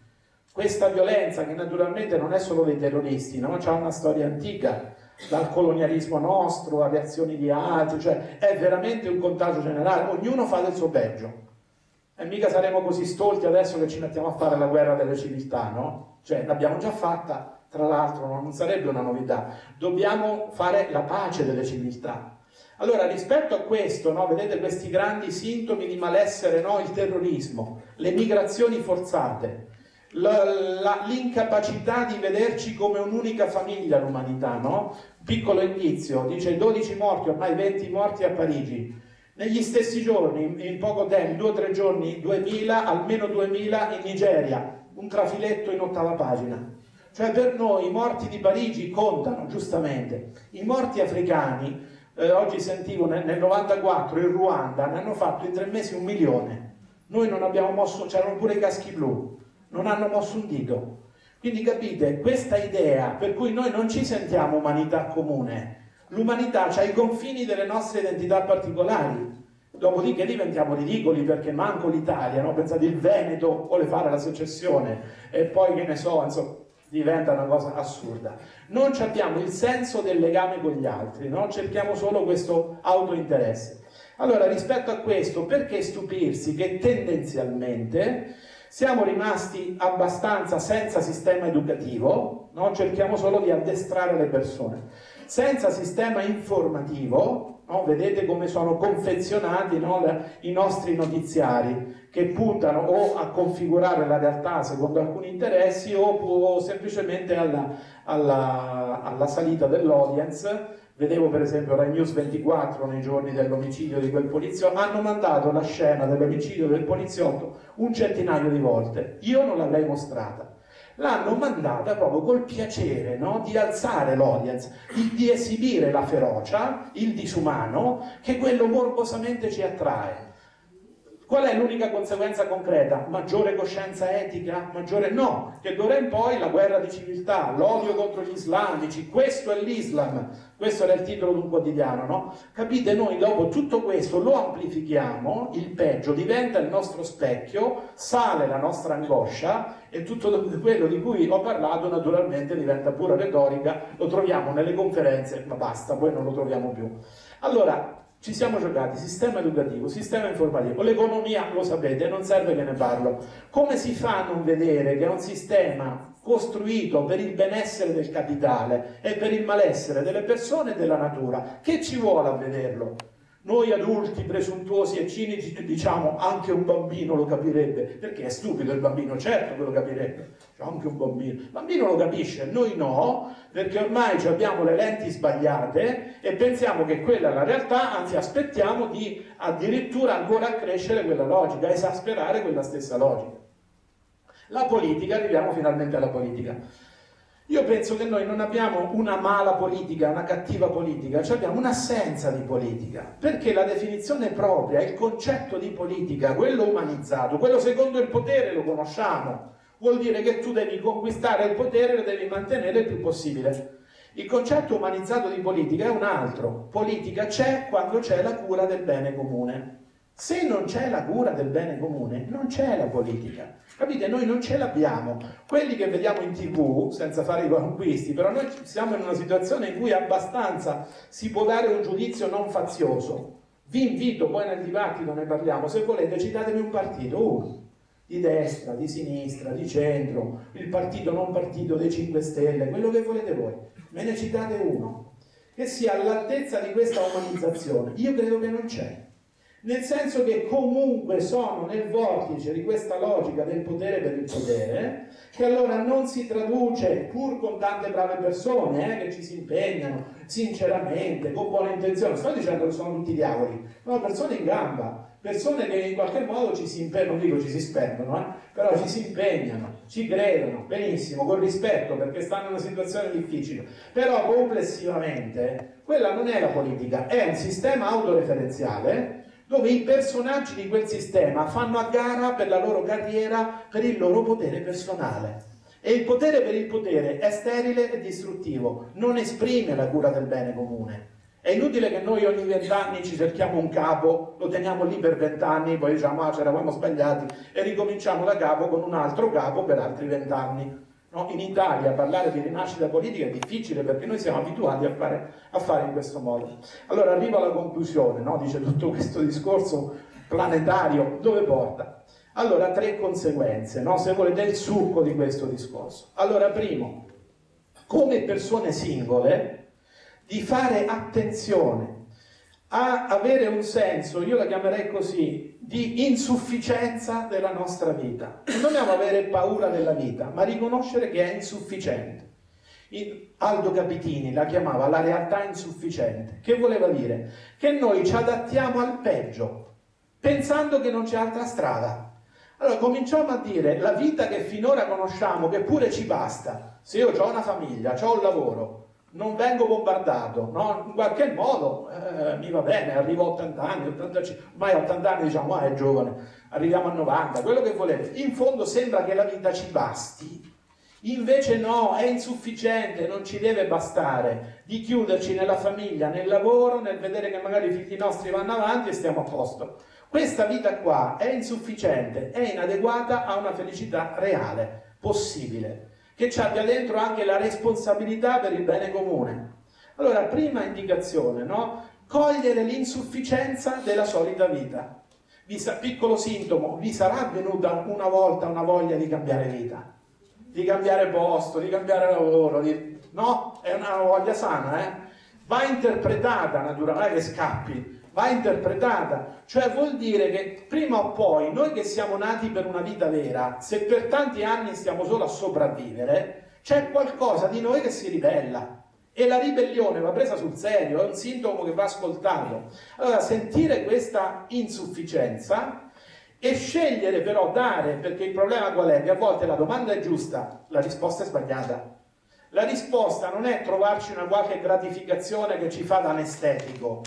questa violenza che naturalmente non è solo dei terroristi, no? ha una storia antica, dal colonialismo nostro alle azioni di altri, cioè è veramente un contagio generale, ognuno fa del suo peggio. E mica saremo così stolti adesso che ci mettiamo a fare la guerra delle civiltà, no? Cioè, l'abbiamo già fatta, tra l'altro, non sarebbe una novità. Dobbiamo fare la pace delle civiltà. Allora, rispetto a questo, no, vedete questi grandi sintomi di malessere, no? il terrorismo, le migrazioni forzate, la, la, l'incapacità di vederci come un'unica famiglia l'umanità, no? Piccolo indizio, dice 12 morti, ormai 20 morti a Parigi, negli stessi giorni, in poco tempo, due o tre giorni, 2000, almeno 2000 in Nigeria, un trafiletto in ottava pagina. Cioè per noi i morti di Parigi contano, giustamente. I morti africani, eh, oggi sentivo nel, nel 94 in Ruanda, ne hanno fatto in tre mesi un milione. Noi non abbiamo mosso, c'erano pure i caschi blu, non hanno mosso un dito. Quindi capite, questa idea per cui noi non ci sentiamo umanità comune, l'umanità ha i confini delle nostre identità particolari. Dopodiché diventiamo ridicoli perché manco l'Italia, no? pensate il Veneto vuole fare la secessione e poi che ne so, insomma, diventa una cosa assurda. Non abbiamo il senso del legame con gli altri, no? cerchiamo solo questo autointeresse. Allora, rispetto a questo, perché stupirsi che tendenzialmente siamo rimasti abbastanza senza sistema educativo, no? cerchiamo solo di addestrare le persone senza sistema informativo, no? vedete come sono confezionati no? i nostri notiziari, che puntano o a configurare la realtà secondo alcuni interessi o, o semplicemente alla, alla, alla salita dell'audience vedevo per esempio Rai News 24 nei giorni dell'omicidio di quel poliziotto, hanno mandato la scena dell'omicidio del poliziotto un centinaio di volte. Io non l'avrei mostrata. L'hanno mandata proprio col piacere no? di alzare l'audience, di, di esibire la ferocia, il disumano, che quello morbosamente ci attrae. Qual è l'unica conseguenza concreta? Maggiore coscienza etica? Maggiore no, che d'ora in poi la guerra di civiltà, l'odio contro gli islamici, questo è l'Islam, questo era il titolo di un quotidiano, no? Capite, noi dopo tutto questo lo amplifichiamo, il peggio diventa il nostro specchio, sale la nostra angoscia e tutto quello di cui ho parlato naturalmente diventa pura retorica, lo troviamo nelle conferenze, ma basta, poi non lo troviamo più. Allora, ci siamo giocati sistema educativo, sistema informativo, l'economia, lo sapete, non serve che ne parlo. Come si fa a non vedere che è un sistema costruito per il benessere del capitale e per il malessere delle persone e della natura? Che ci vuole a vederlo? Noi adulti presuntuosi e cinici diciamo anche un bambino lo capirebbe, perché è stupido il bambino, certo che lo capirebbe, cioè, anche un bambino. Il bambino lo capisce, noi no, perché ormai abbiamo le lenti sbagliate e pensiamo che quella è la realtà, anzi aspettiamo di addirittura ancora accrescere quella logica, esasperare quella stessa logica. La politica, arriviamo finalmente alla politica. Io penso che noi non abbiamo una mala politica, una cattiva politica, cioè abbiamo un'assenza di politica, perché la definizione propria, il concetto di politica, quello umanizzato, quello secondo il potere lo conosciamo, vuol dire che tu devi conquistare il potere e lo devi mantenere il più possibile. Il concetto umanizzato di politica è un altro, politica c'è quando c'è la cura del bene comune. Se non c'è la cura del bene comune, non c'è la politica. Capite? Noi non ce l'abbiamo. Quelli che vediamo in tv, senza fare i conquisti, però noi siamo in una situazione in cui abbastanza si può dare un giudizio non fazioso. Vi invito, poi nel dibattito ne parliamo, se volete citatemi un partito, uno, di destra, di sinistra, di centro, il partito non partito dei 5 Stelle, quello che volete voi. Me ne citate uno, che sia all'altezza di questa umanizzazione. Io credo che non c'è nel senso che comunque sono nel vortice di questa logica del potere per il potere, che allora non si traduce, pur con tante brave persone eh, che ci si impegnano sinceramente, con buona intenzione, sto dicendo che sono tutti diavoli, sono persone in gamba, persone che in qualche modo ci si impegnano, non dico ci si spendono, eh, però ci si impegnano, ci credono, benissimo, con rispetto perché stanno in una situazione difficile, però complessivamente quella non è la politica, è un sistema autoreferenziale dove i personaggi di quel sistema fanno a gara per la loro carriera, per il loro potere personale. E il potere per il potere è sterile e distruttivo, non esprime la cura del bene comune. È inutile che noi ogni vent'anni ci cerchiamo un capo, lo teniamo lì per vent'anni, poi diciamo ah ci eravamo sbagliati e ricominciamo da capo con un altro capo per altri vent'anni. No? In Italia parlare di rinascita politica è difficile perché noi siamo abituati a fare, a fare in questo modo. Allora arrivo alla conclusione, no? dice tutto questo discorso planetario, dove porta? Allora, tre conseguenze, no? se volete il succo di questo discorso. Allora, primo, come persone singole, di fare attenzione a avere un senso, io la chiamerei così, di insufficienza della nostra vita. Non dobbiamo avere paura della vita, ma riconoscere che è insufficiente. Aldo Capitini la chiamava la realtà insufficiente. Che voleva dire? Che noi ci adattiamo al peggio, pensando che non c'è altra strada. Allora cominciamo a dire la vita che finora conosciamo, che pure ci basta. Se io ho una famiglia, ho un lavoro, non vengo bombardato, no? in qualche modo eh, mi va bene, arrivo a 80 anni, 85, ormai a 80 anni diciamo ah è giovane, arriviamo a 90, quello che volete. In fondo sembra che la vita ci basti, invece no, è insufficiente, non ci deve bastare di chiuderci nella famiglia, nel lavoro, nel vedere che magari i figli nostri vanno avanti e stiamo a posto. Questa vita qua è insufficiente, è inadeguata a una felicità reale, possibile che ci abbia dentro anche la responsabilità per il bene comune. Allora, prima indicazione, no? Cogliere l'insufficienza della solita vita. Sa- piccolo sintomo, vi sarà venuta una volta una voglia di cambiare vita, di cambiare posto, di cambiare lavoro, di... no? È una voglia sana, eh? Va interpretata naturalmente, che scappi, va interpretata, cioè vuol dire che prima o poi noi che siamo nati per una vita vera, se per tanti anni stiamo solo a sopravvivere, c'è qualcosa di noi che si ribella. E la ribellione va presa sul serio, è un sintomo che va ascoltato. Allora, sentire questa insufficienza e scegliere però dare, perché il problema qual è? Che a volte la domanda è giusta, la risposta è sbagliata. La risposta non è trovarci una qualche gratificazione che ci fa da anestetico.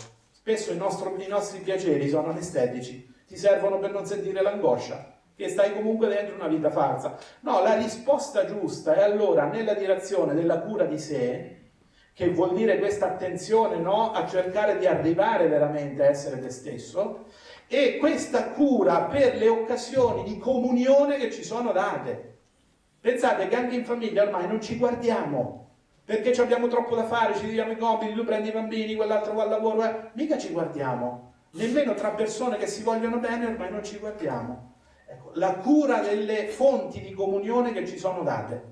Spesso nostro, i nostri piaceri sono anestetici, ti servono per non sentire l'angoscia, che stai comunque dentro una vita falsa. No, la risposta giusta è allora nella direzione della cura di sé, che vuol dire questa attenzione no, a cercare di arrivare veramente a essere te stesso, e questa cura per le occasioni di comunione che ci sono date. Pensate che anche in famiglia ormai non ci guardiamo perché abbiamo troppo da fare, ci diamo i compiti, tu prendi i bambini, quell'altro va al lavoro, eh. mica ci guardiamo. Nemmeno tra persone che si vogliono bene ormai non ci guardiamo. Ecco, la cura delle fonti di comunione che ci sono date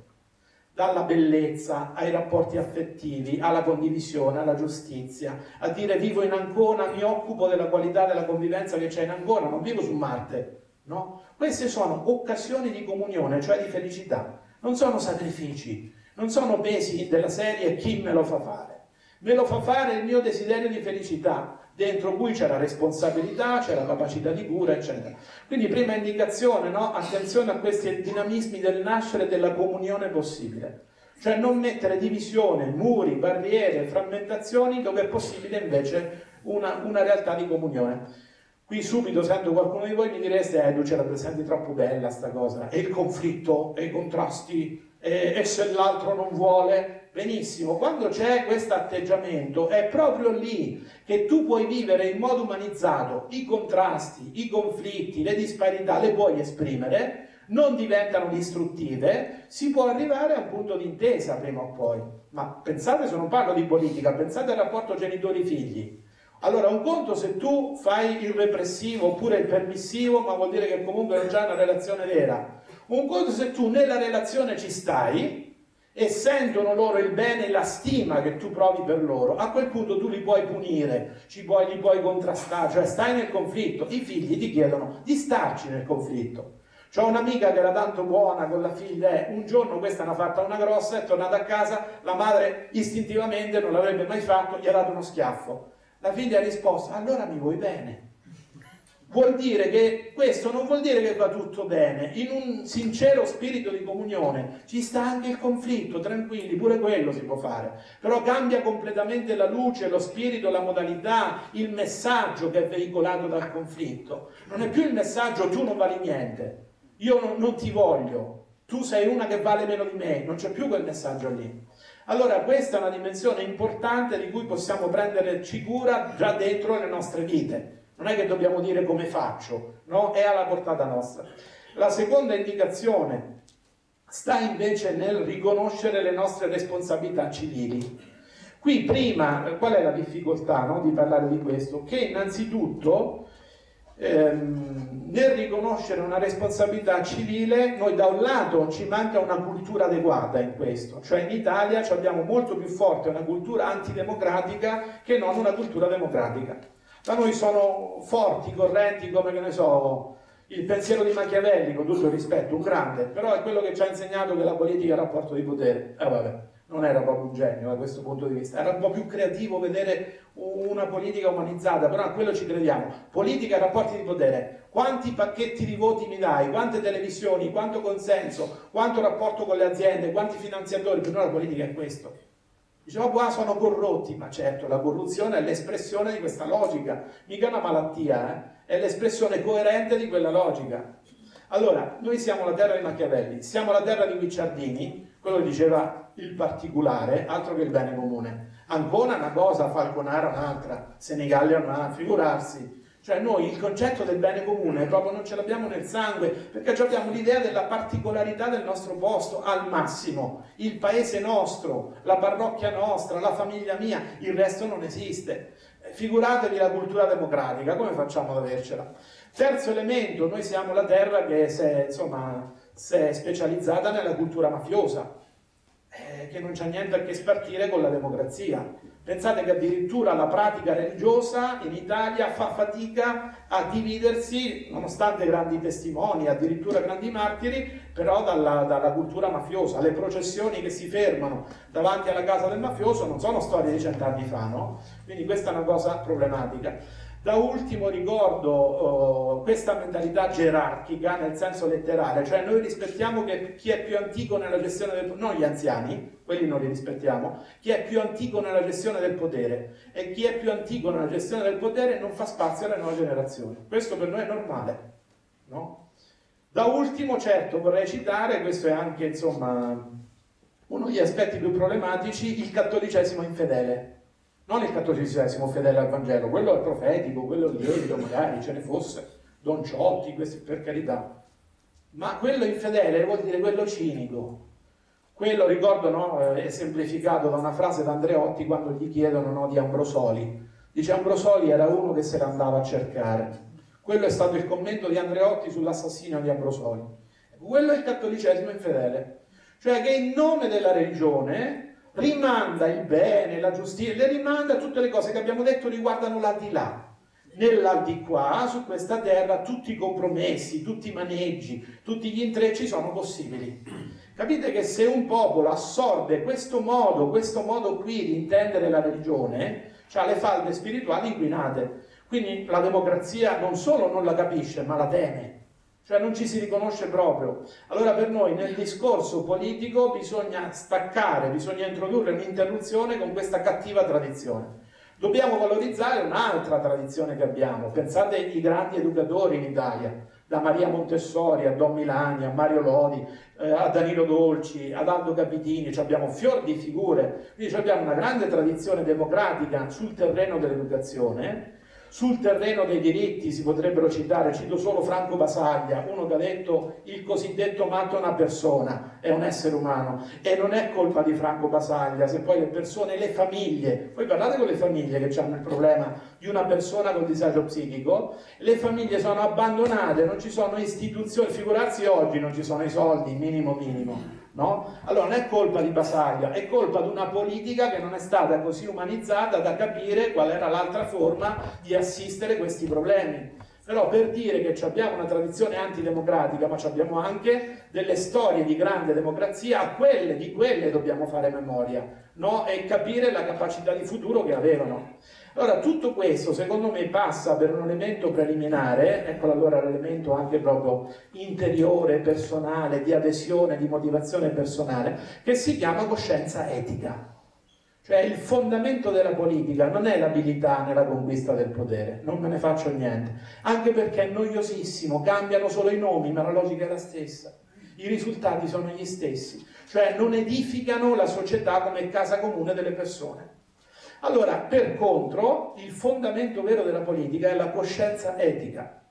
dalla bellezza ai rapporti affettivi, alla condivisione, alla giustizia, a dire vivo in Ancona, mi occupo della qualità della convivenza che c'è in Ancona, non vivo su Marte. No? Queste sono occasioni di comunione, cioè di felicità, non sono sacrifici, non sono pesi della serie chi me lo fa fare. Me lo fa fare il mio desiderio di felicità, dentro cui c'è la responsabilità, c'è la capacità di cura, eccetera. Quindi prima indicazione, no? attenzione a questi dinamismi del nascere e della comunione possibile. Cioè non mettere divisione, muri, barriere, frammentazioni dove è possibile invece una, una realtà di comunione. Qui subito sento qualcuno di voi mi direste, eh, tu ce la presenti troppo bella sta cosa, e il conflitto, e i contrasti, e, e se l'altro non vuole, benissimo, quando c'è questo atteggiamento è proprio lì che tu puoi vivere in modo umanizzato i contrasti, i conflitti, le disparità, le puoi esprimere, non diventano distruttive, si può arrivare a un punto di intesa prima o poi. Ma pensate, se non parlo di politica, pensate al rapporto genitori-figli. Allora, un conto se tu fai il repressivo oppure il permissivo, ma vuol dire che comunque non c'è una relazione vera. Un conto se tu nella relazione ci stai, e sentono loro il bene e la stima che tu provi per loro, a quel punto tu li puoi punire, puoi, li puoi contrastare, cioè stai nel conflitto. I figli ti chiedono di starci nel conflitto. C'ho un'amica che era tanto buona con la figlia, un giorno questa ne ha fatta una grossa, è tornata a casa, la madre istintivamente non l'avrebbe mai fatto, gli ha dato uno schiaffo. La figlia ha risposto, allora mi vuoi bene vuol dire che questo non vuol dire che va tutto bene, in un sincero spirito di comunione ci sta anche il conflitto, tranquilli, pure quello si può fare, però cambia completamente la luce, lo spirito, la modalità, il messaggio che è veicolato dal conflitto. Non è più il messaggio tu non vali niente, io non, non ti voglio, tu sei una che vale meno di me, non c'è più quel messaggio lì. Allora questa è una dimensione importante di cui possiamo prenderci cura già dentro le nostre vite non è che dobbiamo dire come faccio, no? È alla portata nostra. La seconda indicazione sta invece nel riconoscere le nostre responsabilità civili. Qui prima, qual è la difficoltà no, di parlare di questo? Che innanzitutto ehm, nel riconoscere una responsabilità civile, noi da un lato ci manca una cultura adeguata in questo, cioè in Italia abbiamo molto più forte una cultura antidemocratica che non una cultura democratica. Da noi sono forti, correnti, come che ne so, il pensiero di Machiavelli, con tutto il rispetto, un grande, però è quello che ci ha insegnato che la politica è il rapporto di potere. Eh vabbè, non era proprio un genio da questo punto di vista, era un po' più creativo vedere una politica umanizzata, però a quello ci crediamo. Politica e rapporti di potere. Quanti pacchetti di voti mi dai? Quante televisioni? Quanto consenso? Quanto rapporto con le aziende? Quanti finanziatori? Per noi la politica è questo. Diceva, qua sono corrotti, ma certo, la corruzione è l'espressione di questa logica, mica una malattia, eh? è l'espressione coerente di quella logica. Allora, noi siamo la terra di Machiavelli, siamo la terra di Guicciardini, quello diceva il particolare, altro che il bene comune. Ancona una cosa, Falconara un'altra, Senigallia un'altra, figurarsi. Cioè noi il concetto del bene comune proprio non ce l'abbiamo nel sangue, perché abbiamo l'idea della particolarità del nostro posto al massimo, il paese nostro, la parrocchia nostra, la famiglia mia, il resto non esiste. Figuratevi la cultura democratica, come facciamo ad avercela? Terzo elemento, noi siamo la terra che si è, insomma, si è specializzata nella cultura mafiosa, eh, che non c'ha niente a che spartire con la democrazia. Pensate che addirittura la pratica religiosa in Italia fa fatica a dividersi, nonostante grandi testimoni, addirittura grandi martiri, però dalla, dalla, cultura mafiosa. Le processioni che si fermano davanti alla casa del mafioso non sono storie di cent'anni fa, no? Quindi questa è una cosa problematica. Da ultimo ricordo oh, questa mentalità gerarchica nel senso letterale, cioè noi rispettiamo che chi è più antico nella gestione del potere, non gli anziani, quelli non li rispettiamo, chi è più antico nella gestione del potere e chi è più antico nella gestione del potere non fa spazio alle nuove generazioni. Questo per noi è normale, no? Da ultimo, certo, vorrei citare, questo è anche insomma uno degli aspetti più problematici, il cattolicesimo infedele non il cattolicesimo fedele al Vangelo, quello è profetico, quello è lievito, magari ce ne fosse, Don Ciotti, questi per carità. Ma quello infedele vuol dire quello cinico. Quello, ricordo, no, è semplificato da una frase da Andreotti quando gli chiedono no, di Ambrosoli. Dice Ambrosoli era uno che se ne andava a cercare. Quello è stato il commento di Andreotti sull'assassinio di Ambrosoli. Quello è il cattolicesimo infedele. Cioè che in nome della religione rimanda il bene, la giustizia, le rimanda tutte le cose che abbiamo detto riguardano l'aldilà. Nell'aldilà, su questa terra, tutti i compromessi, tutti i maneggi, tutti gli intrecci sono possibili. Capite che se un popolo assorbe questo modo, questo modo qui di intendere la religione, ha le falde spirituali inquinate. Quindi la democrazia non solo non la capisce, ma la teme cioè non ci si riconosce proprio. Allora per noi nel discorso politico bisogna staccare, bisogna introdurre un'interruzione con questa cattiva tradizione. Dobbiamo valorizzare un'altra tradizione che abbiamo. Pensate ai grandi educatori in Italia, da Maria Montessori a Don Milani, a Mario Lodi, eh, a Danilo Dolci, ad Aldo Capitini, abbiamo fior di figure, quindi abbiamo una grande tradizione democratica sul terreno dell'educazione sul terreno dei diritti si potrebbero citare, cito solo Franco Basaglia, uno che ha detto il cosiddetto matto è una persona, è un essere umano e non è colpa di Franco Basaglia se poi le persone, le famiglie, poi parlate con le famiglie che hanno il problema di una persona con disagio psichico, le famiglie sono abbandonate, non ci sono istituzioni, figurarsi oggi non ci sono i soldi, minimo minimo No? Allora non è colpa di Basaglia, è colpa di una politica che non è stata così umanizzata da capire qual era l'altra forma di assistere questi problemi. Però per dire che abbiamo una tradizione antidemocratica, ma abbiamo anche delle storie di grande democrazia, a quelle, di quelle dobbiamo fare memoria no? e capire la capacità di futuro che avevano. Allora, tutto questo secondo me passa per un elemento preliminare, ecco allora l'elemento anche proprio interiore, personale, di adesione, di motivazione personale, che si chiama coscienza etica. Cioè il fondamento della politica non è l'abilità nella conquista del potere, non me ne faccio niente, anche perché è noiosissimo, cambiano solo i nomi, ma la logica è la stessa. I risultati sono gli stessi, cioè non edificano la società come casa comune delle persone. Allora, per contro, il fondamento vero della politica è la coscienza etica,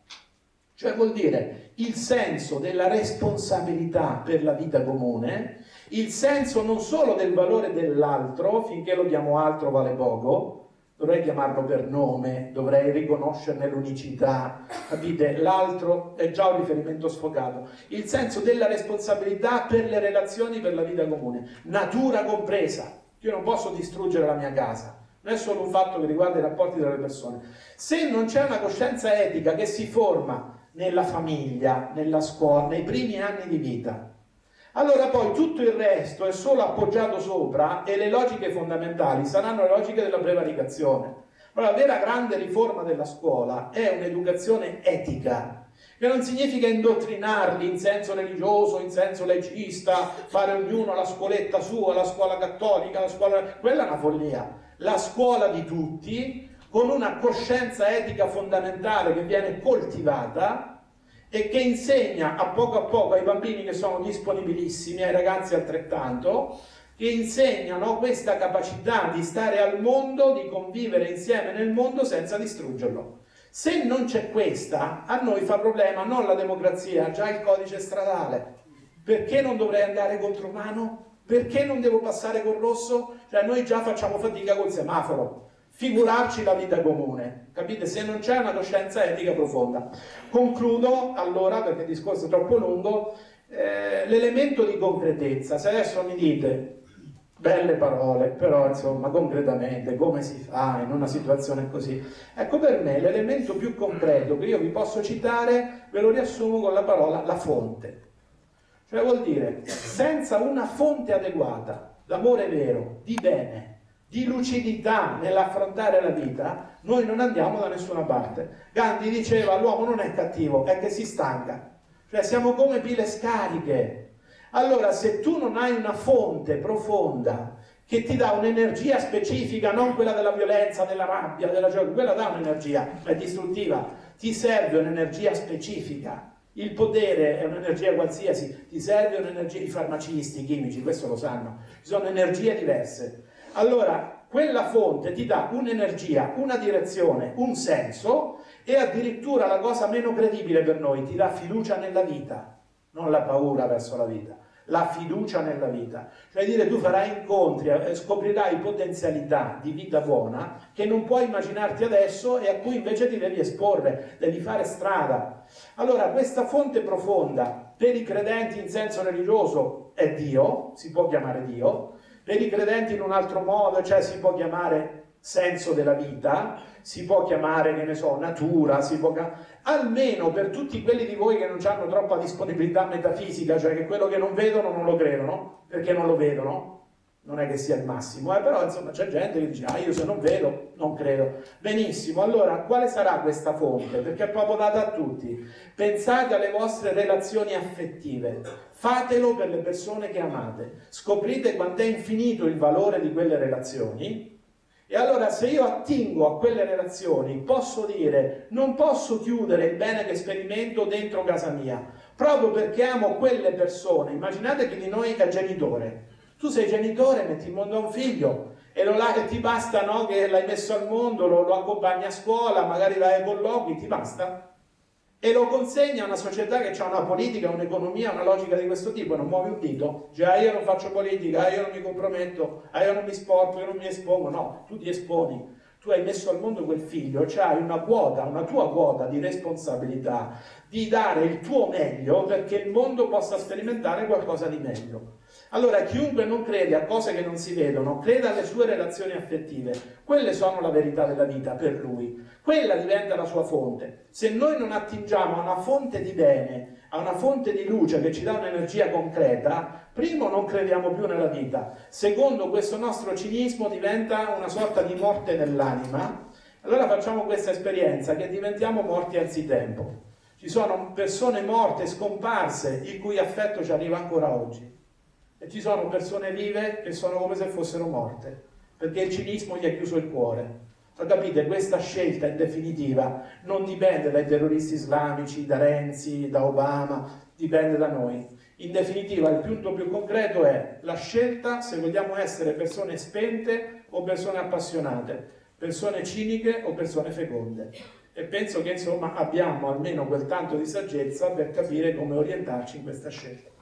cioè vuol dire il senso della responsabilità per la vita comune, il senso non solo del valore dell'altro, finché lo chiamo altro vale poco, dovrei chiamarlo per nome, dovrei riconoscerne l'unicità, capite? L'altro è già un riferimento sfocato. Il senso della responsabilità per le relazioni, per la vita comune, natura compresa. Io non posso distruggere la mia casa, non è solo un fatto che riguarda i rapporti tra le persone. Se non c'è una coscienza etica che si forma nella famiglia, nella scuola, nei primi anni di vita, allora poi tutto il resto è solo appoggiato sopra e le logiche fondamentali saranno le logiche della prevaricazione. Allora, la vera grande riforma della scuola è un'educazione etica, che non significa indottrinarli in senso religioso, in senso laicista, fare ognuno la scuoletta sua, la scuola cattolica, la scuola... quella è una follia. La scuola di tutti, con una coscienza etica fondamentale che viene coltivata, e che insegna a poco a poco ai bambini che sono disponibilissimi, ai ragazzi altrettanto, che insegnano questa capacità di stare al mondo, di convivere insieme nel mondo senza distruggerlo. Se non c'è questa, a noi fa problema non la democrazia, già il codice stradale. Perché non dovrei andare contro mano? Perché non devo passare col rosso? Cioè noi già facciamo fatica col semaforo figurarci la vita comune, capite? Se non c'è una coscienza etica profonda. Concludo allora, perché il discorso è troppo lungo, eh, l'elemento di concretezza. Se adesso mi dite belle parole, però insomma concretamente come si fa in una situazione così? Ecco per me l'elemento più concreto che io vi posso citare, ve lo riassumo con la parola la fonte. Cioè vuol dire senza una fonte adeguata d'amore vero, di bene, di lucidità nell'affrontare la vita, noi non andiamo da nessuna parte. Gandhi diceva l'uomo non è cattivo, è che si stanca. Cioè siamo come pile scariche. Allora se tu non hai una fonte profonda che ti dà un'energia specifica, non quella della violenza, della rabbia, della gioia, quella dà un'energia, è distruttiva, ti serve un'energia specifica. Il potere è un'energia qualsiasi, ti serve un'energia di farmacisti, chimici, questo lo sanno, ci sono energie diverse. Allora, quella fonte ti dà un'energia, una direzione, un senso e addirittura la cosa meno credibile per noi, ti dà fiducia nella vita, non la paura verso la vita, la fiducia nella vita. Cioè dire tu farai incontri, scoprirai potenzialità di vita buona che non puoi immaginarti adesso e a cui invece ti devi esporre, devi fare strada. Allora questa fonte profonda per i credenti in senso religioso è Dio, si può chiamare Dio, per i credenti in un altro modo, cioè si può chiamare senso della vita, si può chiamare, che ne so, natura, si può chiamare... almeno per tutti quelli di voi che non hanno troppa disponibilità metafisica, cioè che quello che non vedono non lo credono, perché non lo vedono, non è che sia il massimo, eh, però insomma c'è gente che dice, ah io se non vedo non credo. Benissimo, allora quale sarà questa fonte? Perché è proprio data a tutti. Pensate alle vostre relazioni affettive, fatelo per le persone che amate, scoprite quanto è infinito il valore di quelle relazioni. E allora se io attingo a quelle relazioni posso dire non posso chiudere il bene che sperimento dentro casa mia, proprio perché amo quelle persone. Immaginate che di noi è genitore, tu sei genitore, metti in mondo un figlio e, lo, e ti basta no, che l'hai messo al mondo, lo, lo accompagni a scuola, magari vai ai colloqui, ti basta? E lo consegna a una società che ha una politica, un'economia, una logica di questo tipo, non muovi un dito, cioè ah, io non faccio politica, ah, io non mi comprometto, ah, io non mi sporco, io non mi espongo, no, tu ti esponi, tu hai messo al mondo quel figlio, cioè hai una quota, una tua quota di responsabilità di dare il tuo meglio perché il mondo possa sperimentare qualcosa di meglio. Allora, chiunque non crede a cose che non si vedono, creda alle sue relazioni affettive. Quelle sono la verità della vita per lui. Quella diventa la sua fonte. Se noi non attingiamo a una fonte di bene, a una fonte di luce che ci dà un'energia concreta, primo non crediamo più nella vita. Secondo, questo nostro cinismo diventa una sorta di morte nell'anima. Allora facciamo questa esperienza che diventiamo morti anzitempo. Ci sono persone morte, scomparse, il cui affetto ci arriva ancora oggi e ci sono persone vive che sono come se fossero morte, perché il cinismo gli ha chiuso il cuore. Ma capite, questa scelta in definitiva non dipende dai terroristi islamici, da Renzi, da Obama, dipende da noi. In definitiva, il punto più concreto è la scelta se vogliamo essere persone spente o persone appassionate, persone ciniche o persone feconde. E penso che insomma abbiamo almeno quel tanto di saggezza per capire come orientarci in questa scelta.